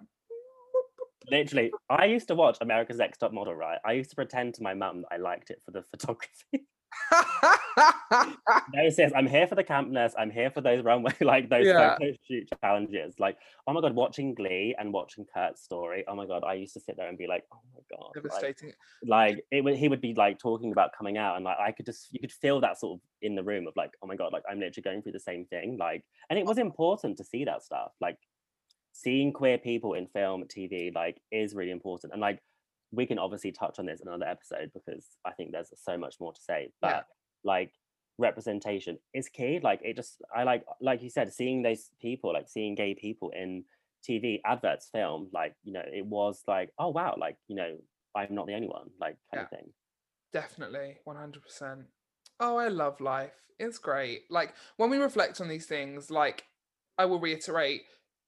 Speaker 2: Literally, I used to watch America's Next Top Model, right? I used to pretend to my mum that I liked it for the photography. no, sis, I'm here for the campness. I'm here for those runway, like those
Speaker 1: Yeah.
Speaker 2: photo shoot challenges. Like, oh my god, watching Glee and watching Kurt's story. Oh my god, I used to sit there and be like, oh my god, like,
Speaker 1: devastating.
Speaker 2: like it would he would be like talking about coming out and like I could just you could feel that sort of in the room of like oh my god like I'm literally going through the same thing like and it was important to see that stuff like seeing queer people in film TV like is really important and like we can obviously touch on this in another episode because I think there's so much more to say but
Speaker 1: Yeah.
Speaker 2: like representation is key like it just I like like you said seeing those people like seeing gay people in TV adverts film like you know it was like oh wow like you know I'm not the only one like kind of thing
Speaker 1: Definitely, 100%. Oh, I love life. It's great. Like, when we reflect on these things, like, I will reiterate,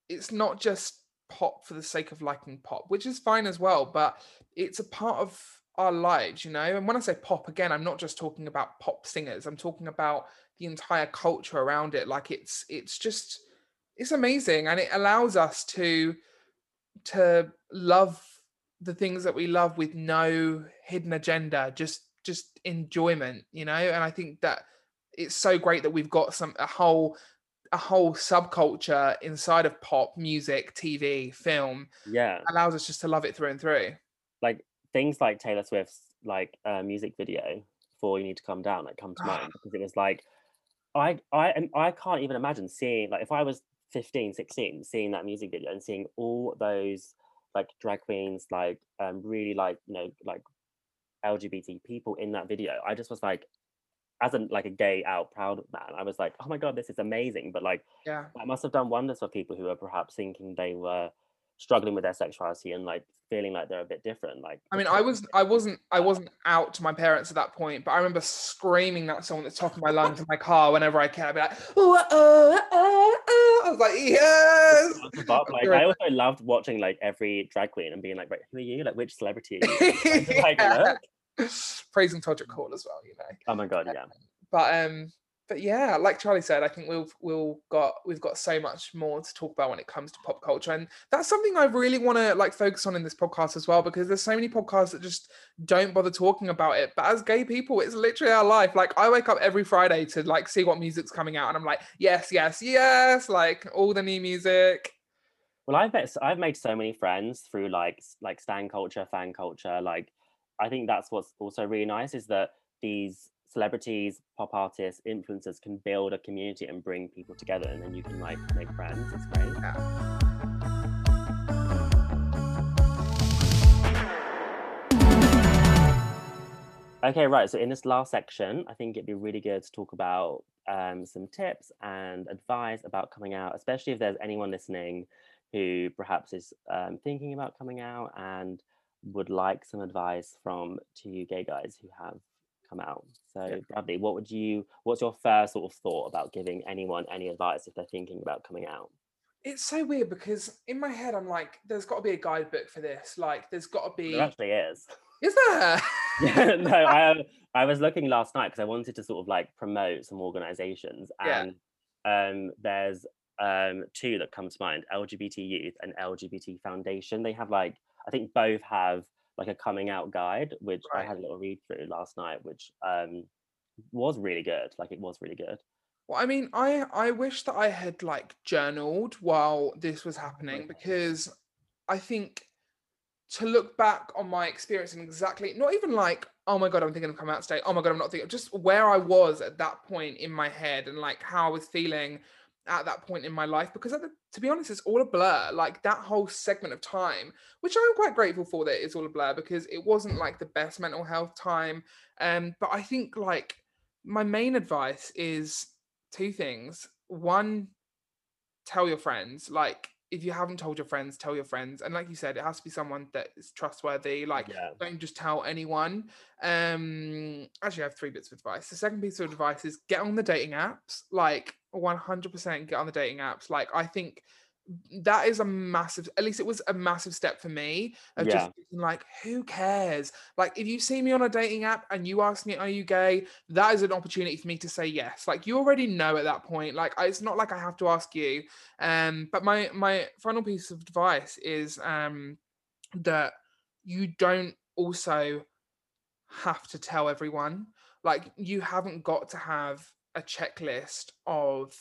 Speaker 1: it's not just pop for the sake of liking pop, which is fine as well, but it's a part of our lives, you know? And when I say pop, again, I'm not just talking about pop singers, I'm talking about the entire culture around it. Like, it's, it's just, it's amazing. And it allows us to, to love the things that we love with no hidden agenda just just enjoyment you know and i think that it's so great that we've got some a whole a whole subculture inside of pop music tv film
Speaker 2: yeah
Speaker 1: allows us just to love it through and through
Speaker 2: like things like Taylor Swift's like uh, music video for "You Need to Calm Down" like come to mind because it was like I I and I can't even imagine seeing like if I was 15, 16, seeing that music video and seeing all those like drag queens like um really like you know like LGBT people in that video. I just was like as a like a gay out proud man, I was like, oh my god, this is amazing. But like
Speaker 1: yeah
Speaker 2: that must have done wonders for people who are perhaps thinking they were struggling with their sexuality and like feeling like they're a bit different. Like
Speaker 1: i mean i was i wasn't i wasn't out to my parents at that point but i remember screaming that song at the top of my lungs in my car whenever i can i'd be like oh, oh, oh, oh. i was like yes
Speaker 2: like I also loved watching like every drag queen and being like, right, who are you? Like which celebrity are you? like,
Speaker 1: Yeah.
Speaker 2: look.
Speaker 1: praising Todrick Hall as well, you know.
Speaker 2: Oh my god, yeah.
Speaker 1: But um, but yeah, like Charlie said, I think we've we'll got we've got so much more to talk about when it comes to pop culture, and that's something I really want to like focus on in this podcast as well, because there's so many podcasts that just don't bother talking about it. But as gay people, it's literally our life. Like I wake up every Friday to like see what music's coming out, and I'm like, yes, yes, yes, like all the new music.
Speaker 2: Well, I've met, I've made so many friends through like like stan culture, fan culture. Like, I think that's what's also really nice is that these celebrities, pop artists, influencers can build a community and bring people together, and then you can like make friends. It's great. Okay, right. So in this last section, I think it'd be really good to talk about um, some tips and advice about coming out, especially if there's anyone listening who perhaps is um, thinking about coming out and would like some advice from two gay guys who have come out. So, Bradley, what would you? What's your first sort of thought about giving anyone any advice if they're thinking about coming out?
Speaker 1: It's so weird because in my head I'm like, there's got to be a guidebook for this. Like, there's got to be.
Speaker 2: There actually is.
Speaker 1: Is there?
Speaker 2: Yeah, no, I um, I was looking last night because I wanted to sort of like promote some organizations,
Speaker 1: Yeah.
Speaker 2: um, there's um two that come to mind: LGBT Youth and LGBT Foundation. They have like I think both have like a coming out guide, which I had a little read through last night, which um was really good. Like it was really good.
Speaker 1: Well, I mean, I I wish that I had like journaled while this was happening because I think to look back on my experience and exactly not even like oh my god I'm thinking of coming out today oh my god I'm not thinking just where I was at that point in my head and like how I was feeling at that point in my life because the, to be honest it's all a blur like that whole segment of time which I'm quite grateful for that it's all a blur because it wasn't like the best mental health time um but I think like my main advice is two things. One, tell your friends. Like, if you haven't told your friends, tell your friends. And like you said, it has to be someone that is trustworthy. Like,
Speaker 2: Yeah.
Speaker 1: don't just tell anyone. Um, actually, I have three bits of advice. The second piece of advice is get on the dating apps. Like, 100% get on the dating apps. Like, I think that is a massive at least it was a massive step for me of
Speaker 2: Yeah.
Speaker 1: just being like who cares? Like if you see me on a dating app and you ask me are you gay? that is an opportunity for me to say yes. Like you already know at that point like I- it's not like i have to ask you um but my my final piece of advice is um that you don't also have to tell everyone. Like you haven't got to have a checklist of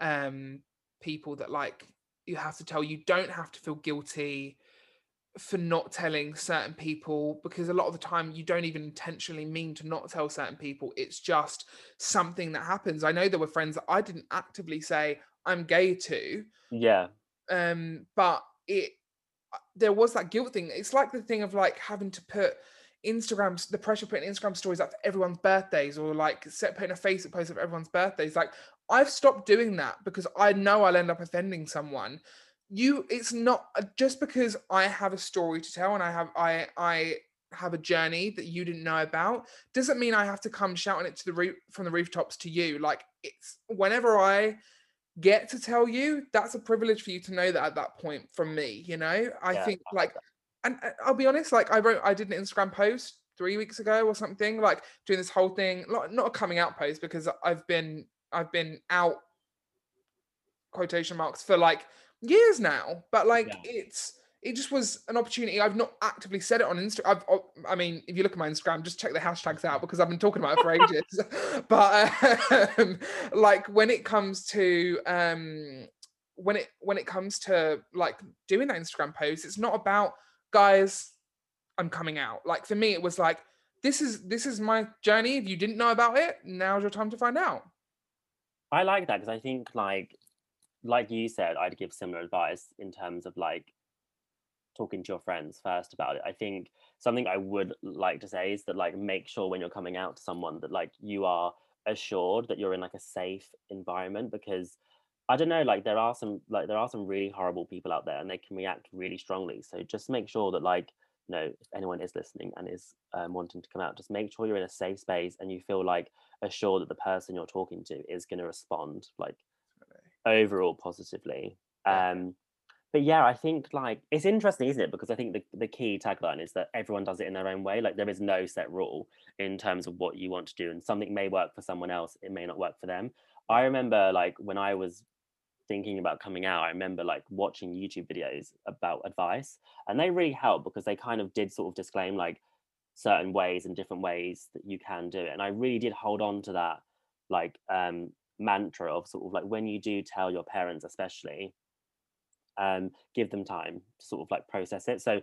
Speaker 1: um people that like you have to tell you don't have to feel guilty for not telling certain people because a lot of the time you don't even intentionally mean to not tell certain people it's just something that happens. I know there were friends that i didn't actively say i'm gay to
Speaker 2: Yeah.
Speaker 1: um but it uh, there was that guilt thing. It's like the thing of like having to put instagram the pressure of putting instagram stories up for everyone's birthdays or like set putting a facebook post of everyone's birthdays. Like i've stopped doing that because i know i'll end up offending someone. You it's not uh, just because i have a story to tell and i have i i have a journey that you didn't know about doesn't mean i have to come shouting it to the roof from the rooftops to you. Like it's whenever i get to tell you that's a privilege for you to know that at that point from me you know? I
Speaker 2: Yeah,
Speaker 1: think like and uh, i'll be honest like i wrote i did an instagram post three weeks ago or something like doing this whole thing not, not a coming out post because i've been i've been out quotation marks for like years now but like
Speaker 2: Yeah.
Speaker 1: it's it just was an opportunity. I've not actively said it on instagram I've, oh, i mean if you look at my instagram just check the hashtags out because i've been talking about it for ages. But um, like when it comes to um when it when it comes to like doing that instagram post it's not about guys i'm coming out. Like for me it was like this is this is my journey. If you didn't know about it now's your time to find out
Speaker 2: I like that because I think like like you said, I'd give similar advice in terms of like talking to your friends first about it. I think something I would like to say is that like make sure when you're coming out to someone that like you are assured that you're in like a safe environment because I don't know, like there are some like there are some really horrible people out there and they can react really strongly. So just make sure that like you know if anyone is listening and is um, wanting to come out, just make sure you're in a safe space and you feel like assured that the person you're talking to is going to respond like overall positively.
Speaker 1: Yeah.
Speaker 2: Um, but yeah, I think like it's interesting, isn't it? Because I think the, the key tagline is that everyone does it in their own way. Like there is no set rule in terms of what you want to do, and something may work for someone else, it may not work for them. I remember like when I was thinking about coming out, I remember like watching YouTube videos about advice, and they really helped because they kind of did sort of disclaim like certain ways and different ways that you can do it. And I really did hold on to that like um mantra of sort of like when you do tell your parents especially um give them time to sort of like process it so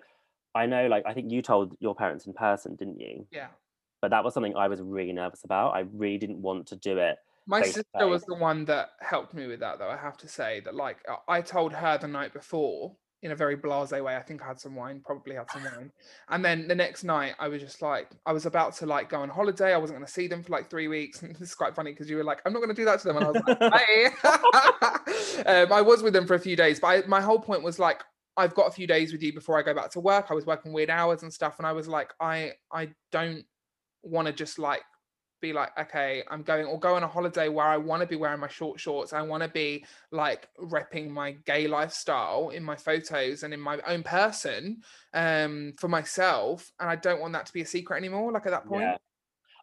Speaker 2: i know like i think you told your parents in person didn't you
Speaker 1: yeah
Speaker 2: but that was something i was really nervous about i really didn't want to do it
Speaker 1: My sister was the one that helped me with that, though. I have to say that, like, I- I told her the night before in a very blasé way. I think I had some wine, probably had some wine, and then the next night I was just like, I was about to like go on holiday. I wasn't going to see them for like three weeks. And this is quite funny because you were like, I'm not going to do that to them, and I was like, Bye. um, I was with them for a few days, but I, my whole point was like, I've got a few days with you before I go back to work. I was working weird hours and stuff, and I was like, I I don't want to just like be like, okay, I'm going or go on a holiday where I want to be wearing my short shorts. I want to be like repping my gay lifestyle in my photos and in my own person um for myself. And I don't want that to be a secret anymore. Like at that point.
Speaker 2: Yeah.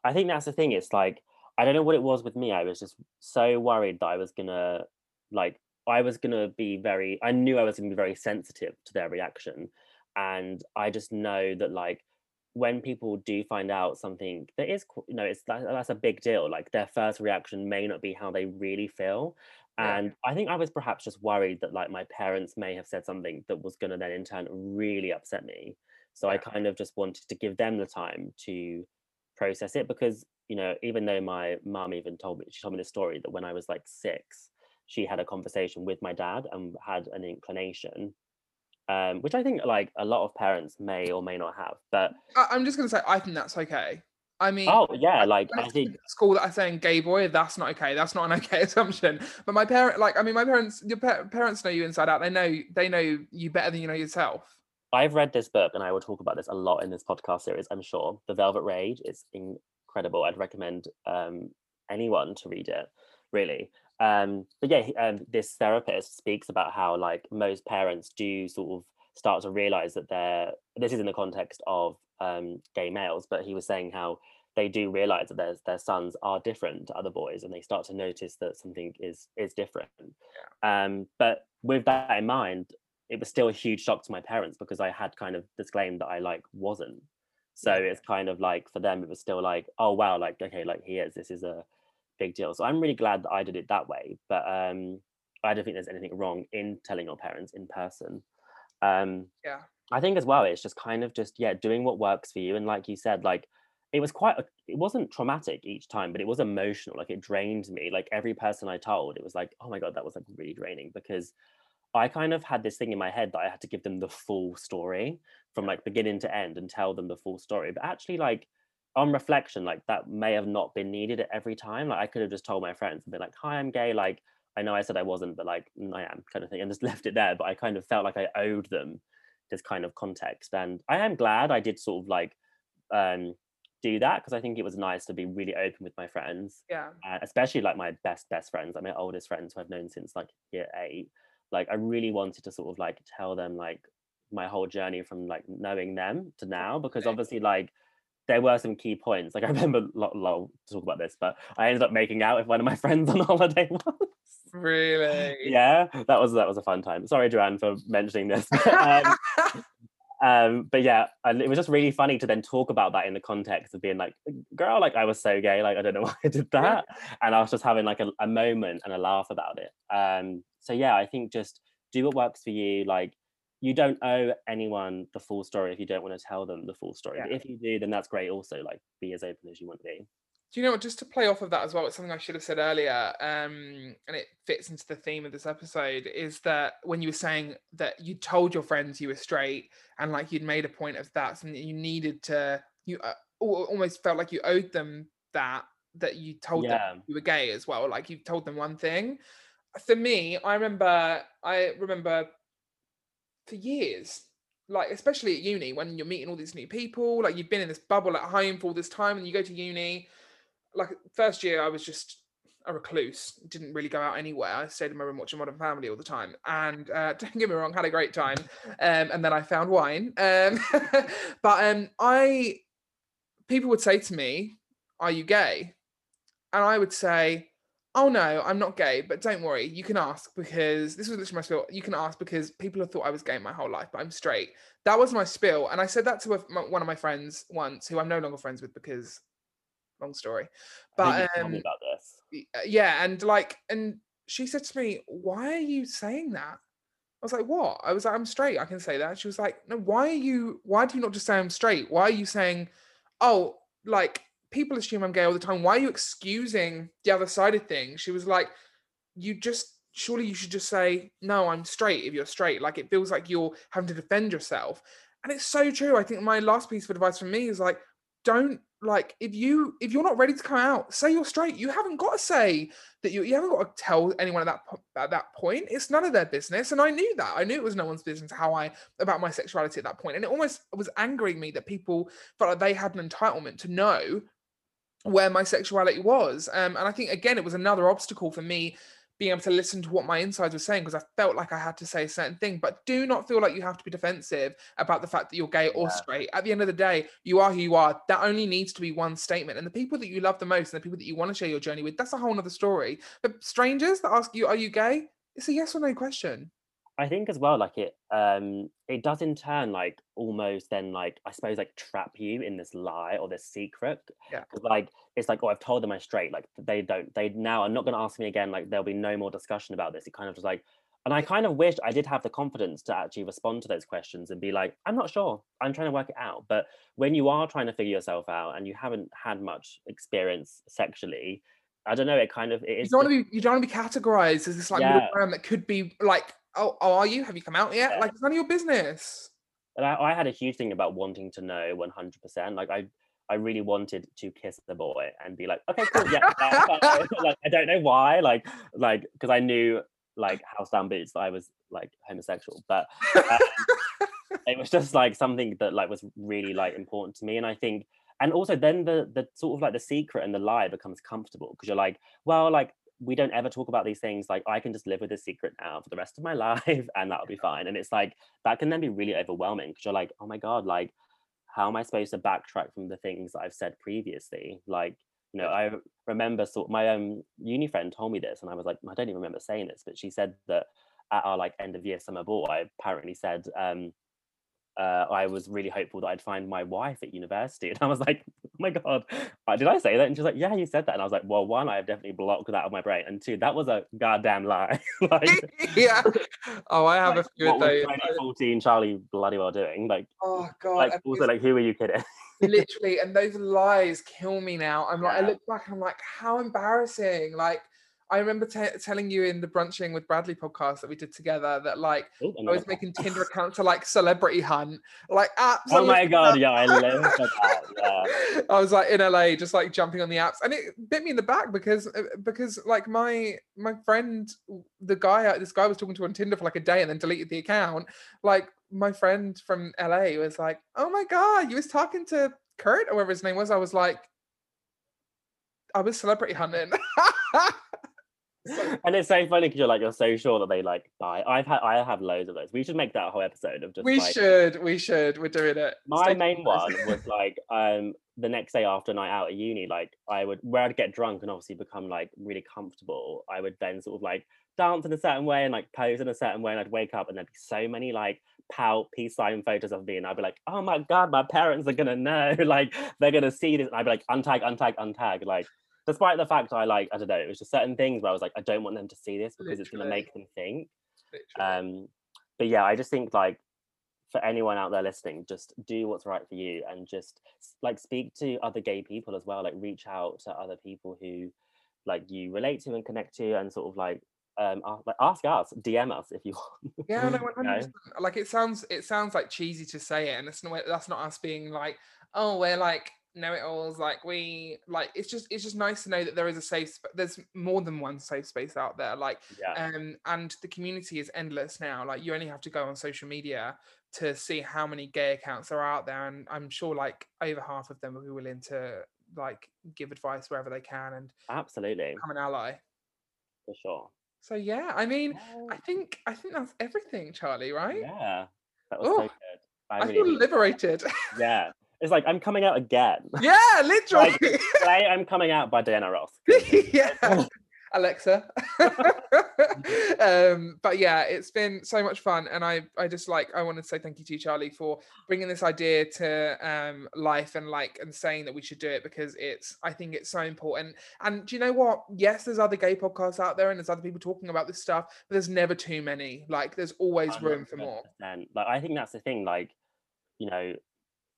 Speaker 2: I think that's the thing. It's like I don't know what it was with me. I was just so worried that I was gonna like I was gonna be very I knew I was gonna be very sensitive to their reaction. And I just know that like when people do find out something that is you know it's that, that's a big deal like their first reaction may not be how they really feel.
Speaker 1: Yeah.
Speaker 2: and i think i was perhaps just worried that like my parents may have said something that was going to then in turn really upset me. So i kind of just wanted to give them the time to process it because you know even though my mum even told me she told me the story that when i was like six she had a conversation with my dad and had an inclination um, which i think like a lot of parents may or may not have but
Speaker 1: I, I'm just gonna say I think that's okay. I mean
Speaker 2: oh yeah like i think
Speaker 1: school that are saying gay boy, that's not okay. That's not an okay assumption. But my parent, like, I mean, my parents, your pa- parents know you inside out. They know they know you better than you know yourself.
Speaker 2: I've read this book and I will talk about this a lot in this podcast series, I'm sure. The Velvet Rage is incredible. I'd recommend um, anyone to read it, really. Um, but yeah, um, this therapist speaks about how like most parents do sort of start to realize that they're this is in the context of um, gay males, but he was saying how they do realize that their their sons are different to other boys, and they start to notice that something is is different. Um, but with that in mind, it was still a huge shock to my parents because I had kind of disclaimed that I like wasn't. So it's kind of like for them, it was still like, oh wow, like okay, like he is. This is a big deal. So I'm really glad that I did it that way. But um, I don't think there's anything wrong in telling your parents in person. Um,
Speaker 1: Yeah.
Speaker 2: I think as well, it's just kind of just yeah, doing what works for you. And like you said, like it was quite a, it wasn't traumatic each time, but it was emotional. Like it drained me. Like every person I told, it was like, oh my god, that was like really draining because I kind of had this thing in my head that I had to give them the full story from like beginning to end and tell them the full story. But actually, like on reflection, like that may have not been needed at every time. Like I could have just told my friends and been like, "Hi, I'm gay." Like I know I said I wasn't, but like "Mm, I am, kind of thing, and just left it there. But I kind of felt like I owed them this kind of context, and I am glad I did sort of like um do that because I think it was nice to be really open with my friends
Speaker 1: Yeah.
Speaker 2: uh, especially like my best best friends like my oldest friends who i've known since like year eight like i really wanted to sort of like tell them like my whole journey from like knowing them to now because obviously like there were some key points. Like i remember lo- lol to talk about this but i ended up making out with one of my friends on holiday once.
Speaker 1: Really?
Speaker 2: yeah that was that was a fun time. Sorry joanne for mentioning this um, um but yeah and it was just really funny to then talk about that in the context of being like girl like i was so gay like i don't know why i did that. And i was just having like a, a moment and a laugh about it. Um so yeah i think just do what works for you like you don't owe anyone the full story if you don't want to tell them the full story but if you do then that's great also like be as open as you want to be
Speaker 1: Do you know what? Just to play off of that as well, it's something I should have said earlier, um, and it fits into the theme of this episode. Is that when you were saying that you told your friends you were straight, and like you'd made a point of that, and you needed to, you uh, almost felt like you owed them that, that you told them you were gay as well. Like you told them one thing. For me, I remember, I remember for years, like especially at uni when you're meeting all these new people, like you've been in this bubble at home for all this time, and you go to uni. Like first year, I was just a recluse, didn't really go out anywhere. I stayed in my room watching Modern Family all the time, and uh, don't get me wrong, had a great time. Um, and then I found wine. Um, but um, I, people would say to me, "Are you gay?" And I would say, "Oh no, I'm not gay." But don't worry, you can ask because this was literally my spiel. You can ask because people have thought I was gay my whole life, but I'm straight. That was my spiel, and I said that to a, my, one of my friends once, who I'm no longer friends with because, long story. But um,
Speaker 2: about this
Speaker 1: uh, yeah and like and she said to me why are you saying that i was like what i was like i'm straight i can say that she was like no why are you why do you not just say i'm straight why are you saying oh like people assume i'm gay all the time. Why are you excusing the other side of things? She was like you just surely you should just say no i'm straight if you're straight like it feels like you're having to defend yourself. And it's so true. I think my last piece of advice from me is like don't like if you if you're not ready to come out say you're straight. You haven't got to say that you you haven't got to tell anyone at that at that point. It's none of their business. And i knew that. I knew it was no one's business how i about my sexuality at that point. And it almost was angering me that people felt like they had an entitlement to know where my sexuality was um, and i think again it was another obstacle for me being able to listen to what my insides were saying because i felt like i had to say a certain thing but do not feel like you have to be defensive about the fact that you're gay or
Speaker 2: Yeah.
Speaker 1: straight. At the end of the day you are who you are. That only needs to be one statement and the people that you love the most and the people that you want to share your journey with that's a whole other story. But strangers that ask you are you gay? It's a yes or no question
Speaker 2: I think as well, like it, um, it does in turn like almost then like I suppose like trap you in this lie or this secret.
Speaker 1: Yeah.
Speaker 2: Like it's like oh I've told them I'm straight. Like they don't they now are not going to ask me again. Like there'll be no more discussion about this. It kind of just like, and I kind of wish I did have the confidence to actually respond to those questions and be like I'm not sure. I'm trying to work it out. But when you are trying to figure yourself out and you haven't had much experience sexually, I don't know. It kind of it
Speaker 1: you don't want to be you don't want to be categorized as this like
Speaker 2: Yeah.
Speaker 1: middle ground that could be like oh, oh are you have you come out yet
Speaker 2: Yeah.
Speaker 1: like it's none of your business
Speaker 2: And I, I had a huge thing about wanting to know 100%. Like I, I really wanted to kiss the boy and be like, okay, cool, yeah. like I don't know why, like, like because I knew like house down boots that I was like homosexual, but um, it was just like something that like was really like important to me. And I think, and also then the the sort of like the secret and the lie becomes comfortable because you're like, well, like we don't ever talk about these things. Like I can just live with this secret now for the rest of my life, and that'll be fine. And it's like that can then be really overwhelming because you're like, oh my god, like how am I supposed to backtrack from the things that I've said previously? Like you know, I remember sort my um uni friend told me this, and I was like, I don't even remember saying this, but she said that at our like end of year summer ball, I apparently said um uh, I was really hopeful that I'd find my wife at university. And I was like, oh my God, uh, did I say that? And she was like, yeah, you said that. And I was like, well, one, I've definitely blocked that out of my brain. And two, that was a goddamn lie. like,
Speaker 1: yeah. Oh, I have
Speaker 2: like,
Speaker 1: a few of those.
Speaker 2: 2014 Charlie bloody well doing? Like,
Speaker 1: Oh god.
Speaker 2: like also like, who are you kidding?
Speaker 1: literally, and those lies kill me now. I'm like, I look back, and I'm like, how embarrassing. Like, I remember te- telling you in the brunching with Bradley podcast that we did together that like
Speaker 2: Oh,
Speaker 1: I was making Tinder accounts to like celebrity hunt, like
Speaker 2: Oh my god, yeah, I for that. Yeah.
Speaker 1: I was like in LA, just like jumping on the apps, and it bit me in the back because uh, because like my my friend, the guy this guy was talking to on Tinder for like a day and then deleted the account. Like my friend from LA was like, "Oh my god, you was talking to Kurt or whatever his name was." I was like, "I was celebrity hunting." So-
Speaker 2: And it's so funny because you're like you're so sure that they like buy. I've had I have loads of those. We should make that whole episode of just
Speaker 1: we
Speaker 2: like
Speaker 1: should, we should, we're doing it.
Speaker 2: my
Speaker 1: Stay
Speaker 2: main one was like um the next day after a night out at uni like i would where i'd get drunk and obviously become like really comfortable i would then sort of like dance in a certain way and like pose in a certain way and i'd wake up and there'd be so many like pout peace sign photos of me and i'd be like oh my god my parents are gonna know like they're gonna see this and i'd be like untag untag untag like despite the fact i like i don't know it was just certain things where i was like i don't want them to see this because it's gonna make them think
Speaker 1: Literally.
Speaker 2: um but yeah i just think like for anyone out there listening just do what's right for you and just like speak to other gay people as well like reach out to other people who like you relate to and connect to and sort of like um a- like ask us dm us if you want
Speaker 1: Yeah, no,
Speaker 2: you know?
Speaker 1: Like it sounds, it sounds like cheesy to say it, and it's not. That's not us being like, oh, we're like know-it-alls. Like we, like it's just, it's just nice to know that there is a safe. Sp- there's more than one safe space out there. Like,
Speaker 2: yeah
Speaker 1: um, and the community is endless now. Like you only have to go on social media to see how many gay accounts are out there, and I'm sure like over half of them will be willing to like give advice wherever they can and
Speaker 2: absolutely
Speaker 1: become an ally.
Speaker 2: for sure
Speaker 1: So yeah, I mean, I think I think that's everything, Charlie. Right?
Speaker 2: yeah that was
Speaker 1: Oh,
Speaker 2: so good i,
Speaker 1: I
Speaker 2: really
Speaker 1: feel liberated.
Speaker 2: yeah it's like i'm coming out again
Speaker 1: yeah, literally.
Speaker 2: today i'm coming out by diana ross
Speaker 1: yeah. Alexa. um, but yeah, it's been so much fun, and I I just like I want to say thank you to you, Charlie, for bringing this idea to um life and like and saying that we should do it because it's I think it's so important. And do you know what? Yes, there's other gay podcasts out there, and there's other people talking about this stuff, but there's never too many. Like, there's always room for more.
Speaker 2: 100%. Like I think that's the thing. Like, you know,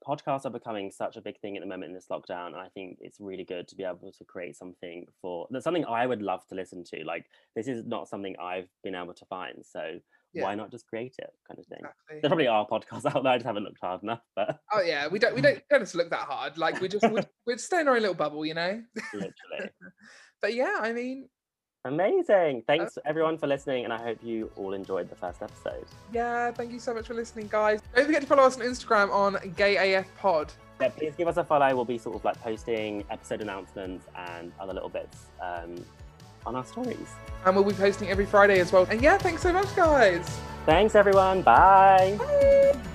Speaker 2: podcasts are becoming such a big thing at the moment in this lockdown, and I think it's really good to be able to create something for that's something I would love to listen to. Like, this is not something I've been able to find, so
Speaker 1: Yeah.
Speaker 2: why not just create it, kind of thing.
Speaker 1: Exactly.
Speaker 2: There probably are podcasts out there. I just haven't looked hard enough, but
Speaker 1: Oh yeah, we don't we don't don't have to look that hard. Like we just we're, we're staying in our own little bubble, you know.
Speaker 2: literally.
Speaker 1: But yeah, I mean,
Speaker 2: Amazing. Thanks everyone for listening, and I hope you all enjoyed the first episode.
Speaker 1: yeah, thank you so much for listening, guys. Don't forget to follow us on Instagram on Gay AF Pod.
Speaker 2: Yeah, please give us a follow. We'll be sort of like posting episode announcements and other little bits um, on our stories.
Speaker 1: And we'll be posting every Friday as well. And yeah, thanks so much, guys.
Speaker 2: Thanks, everyone. Bye.
Speaker 1: Bye.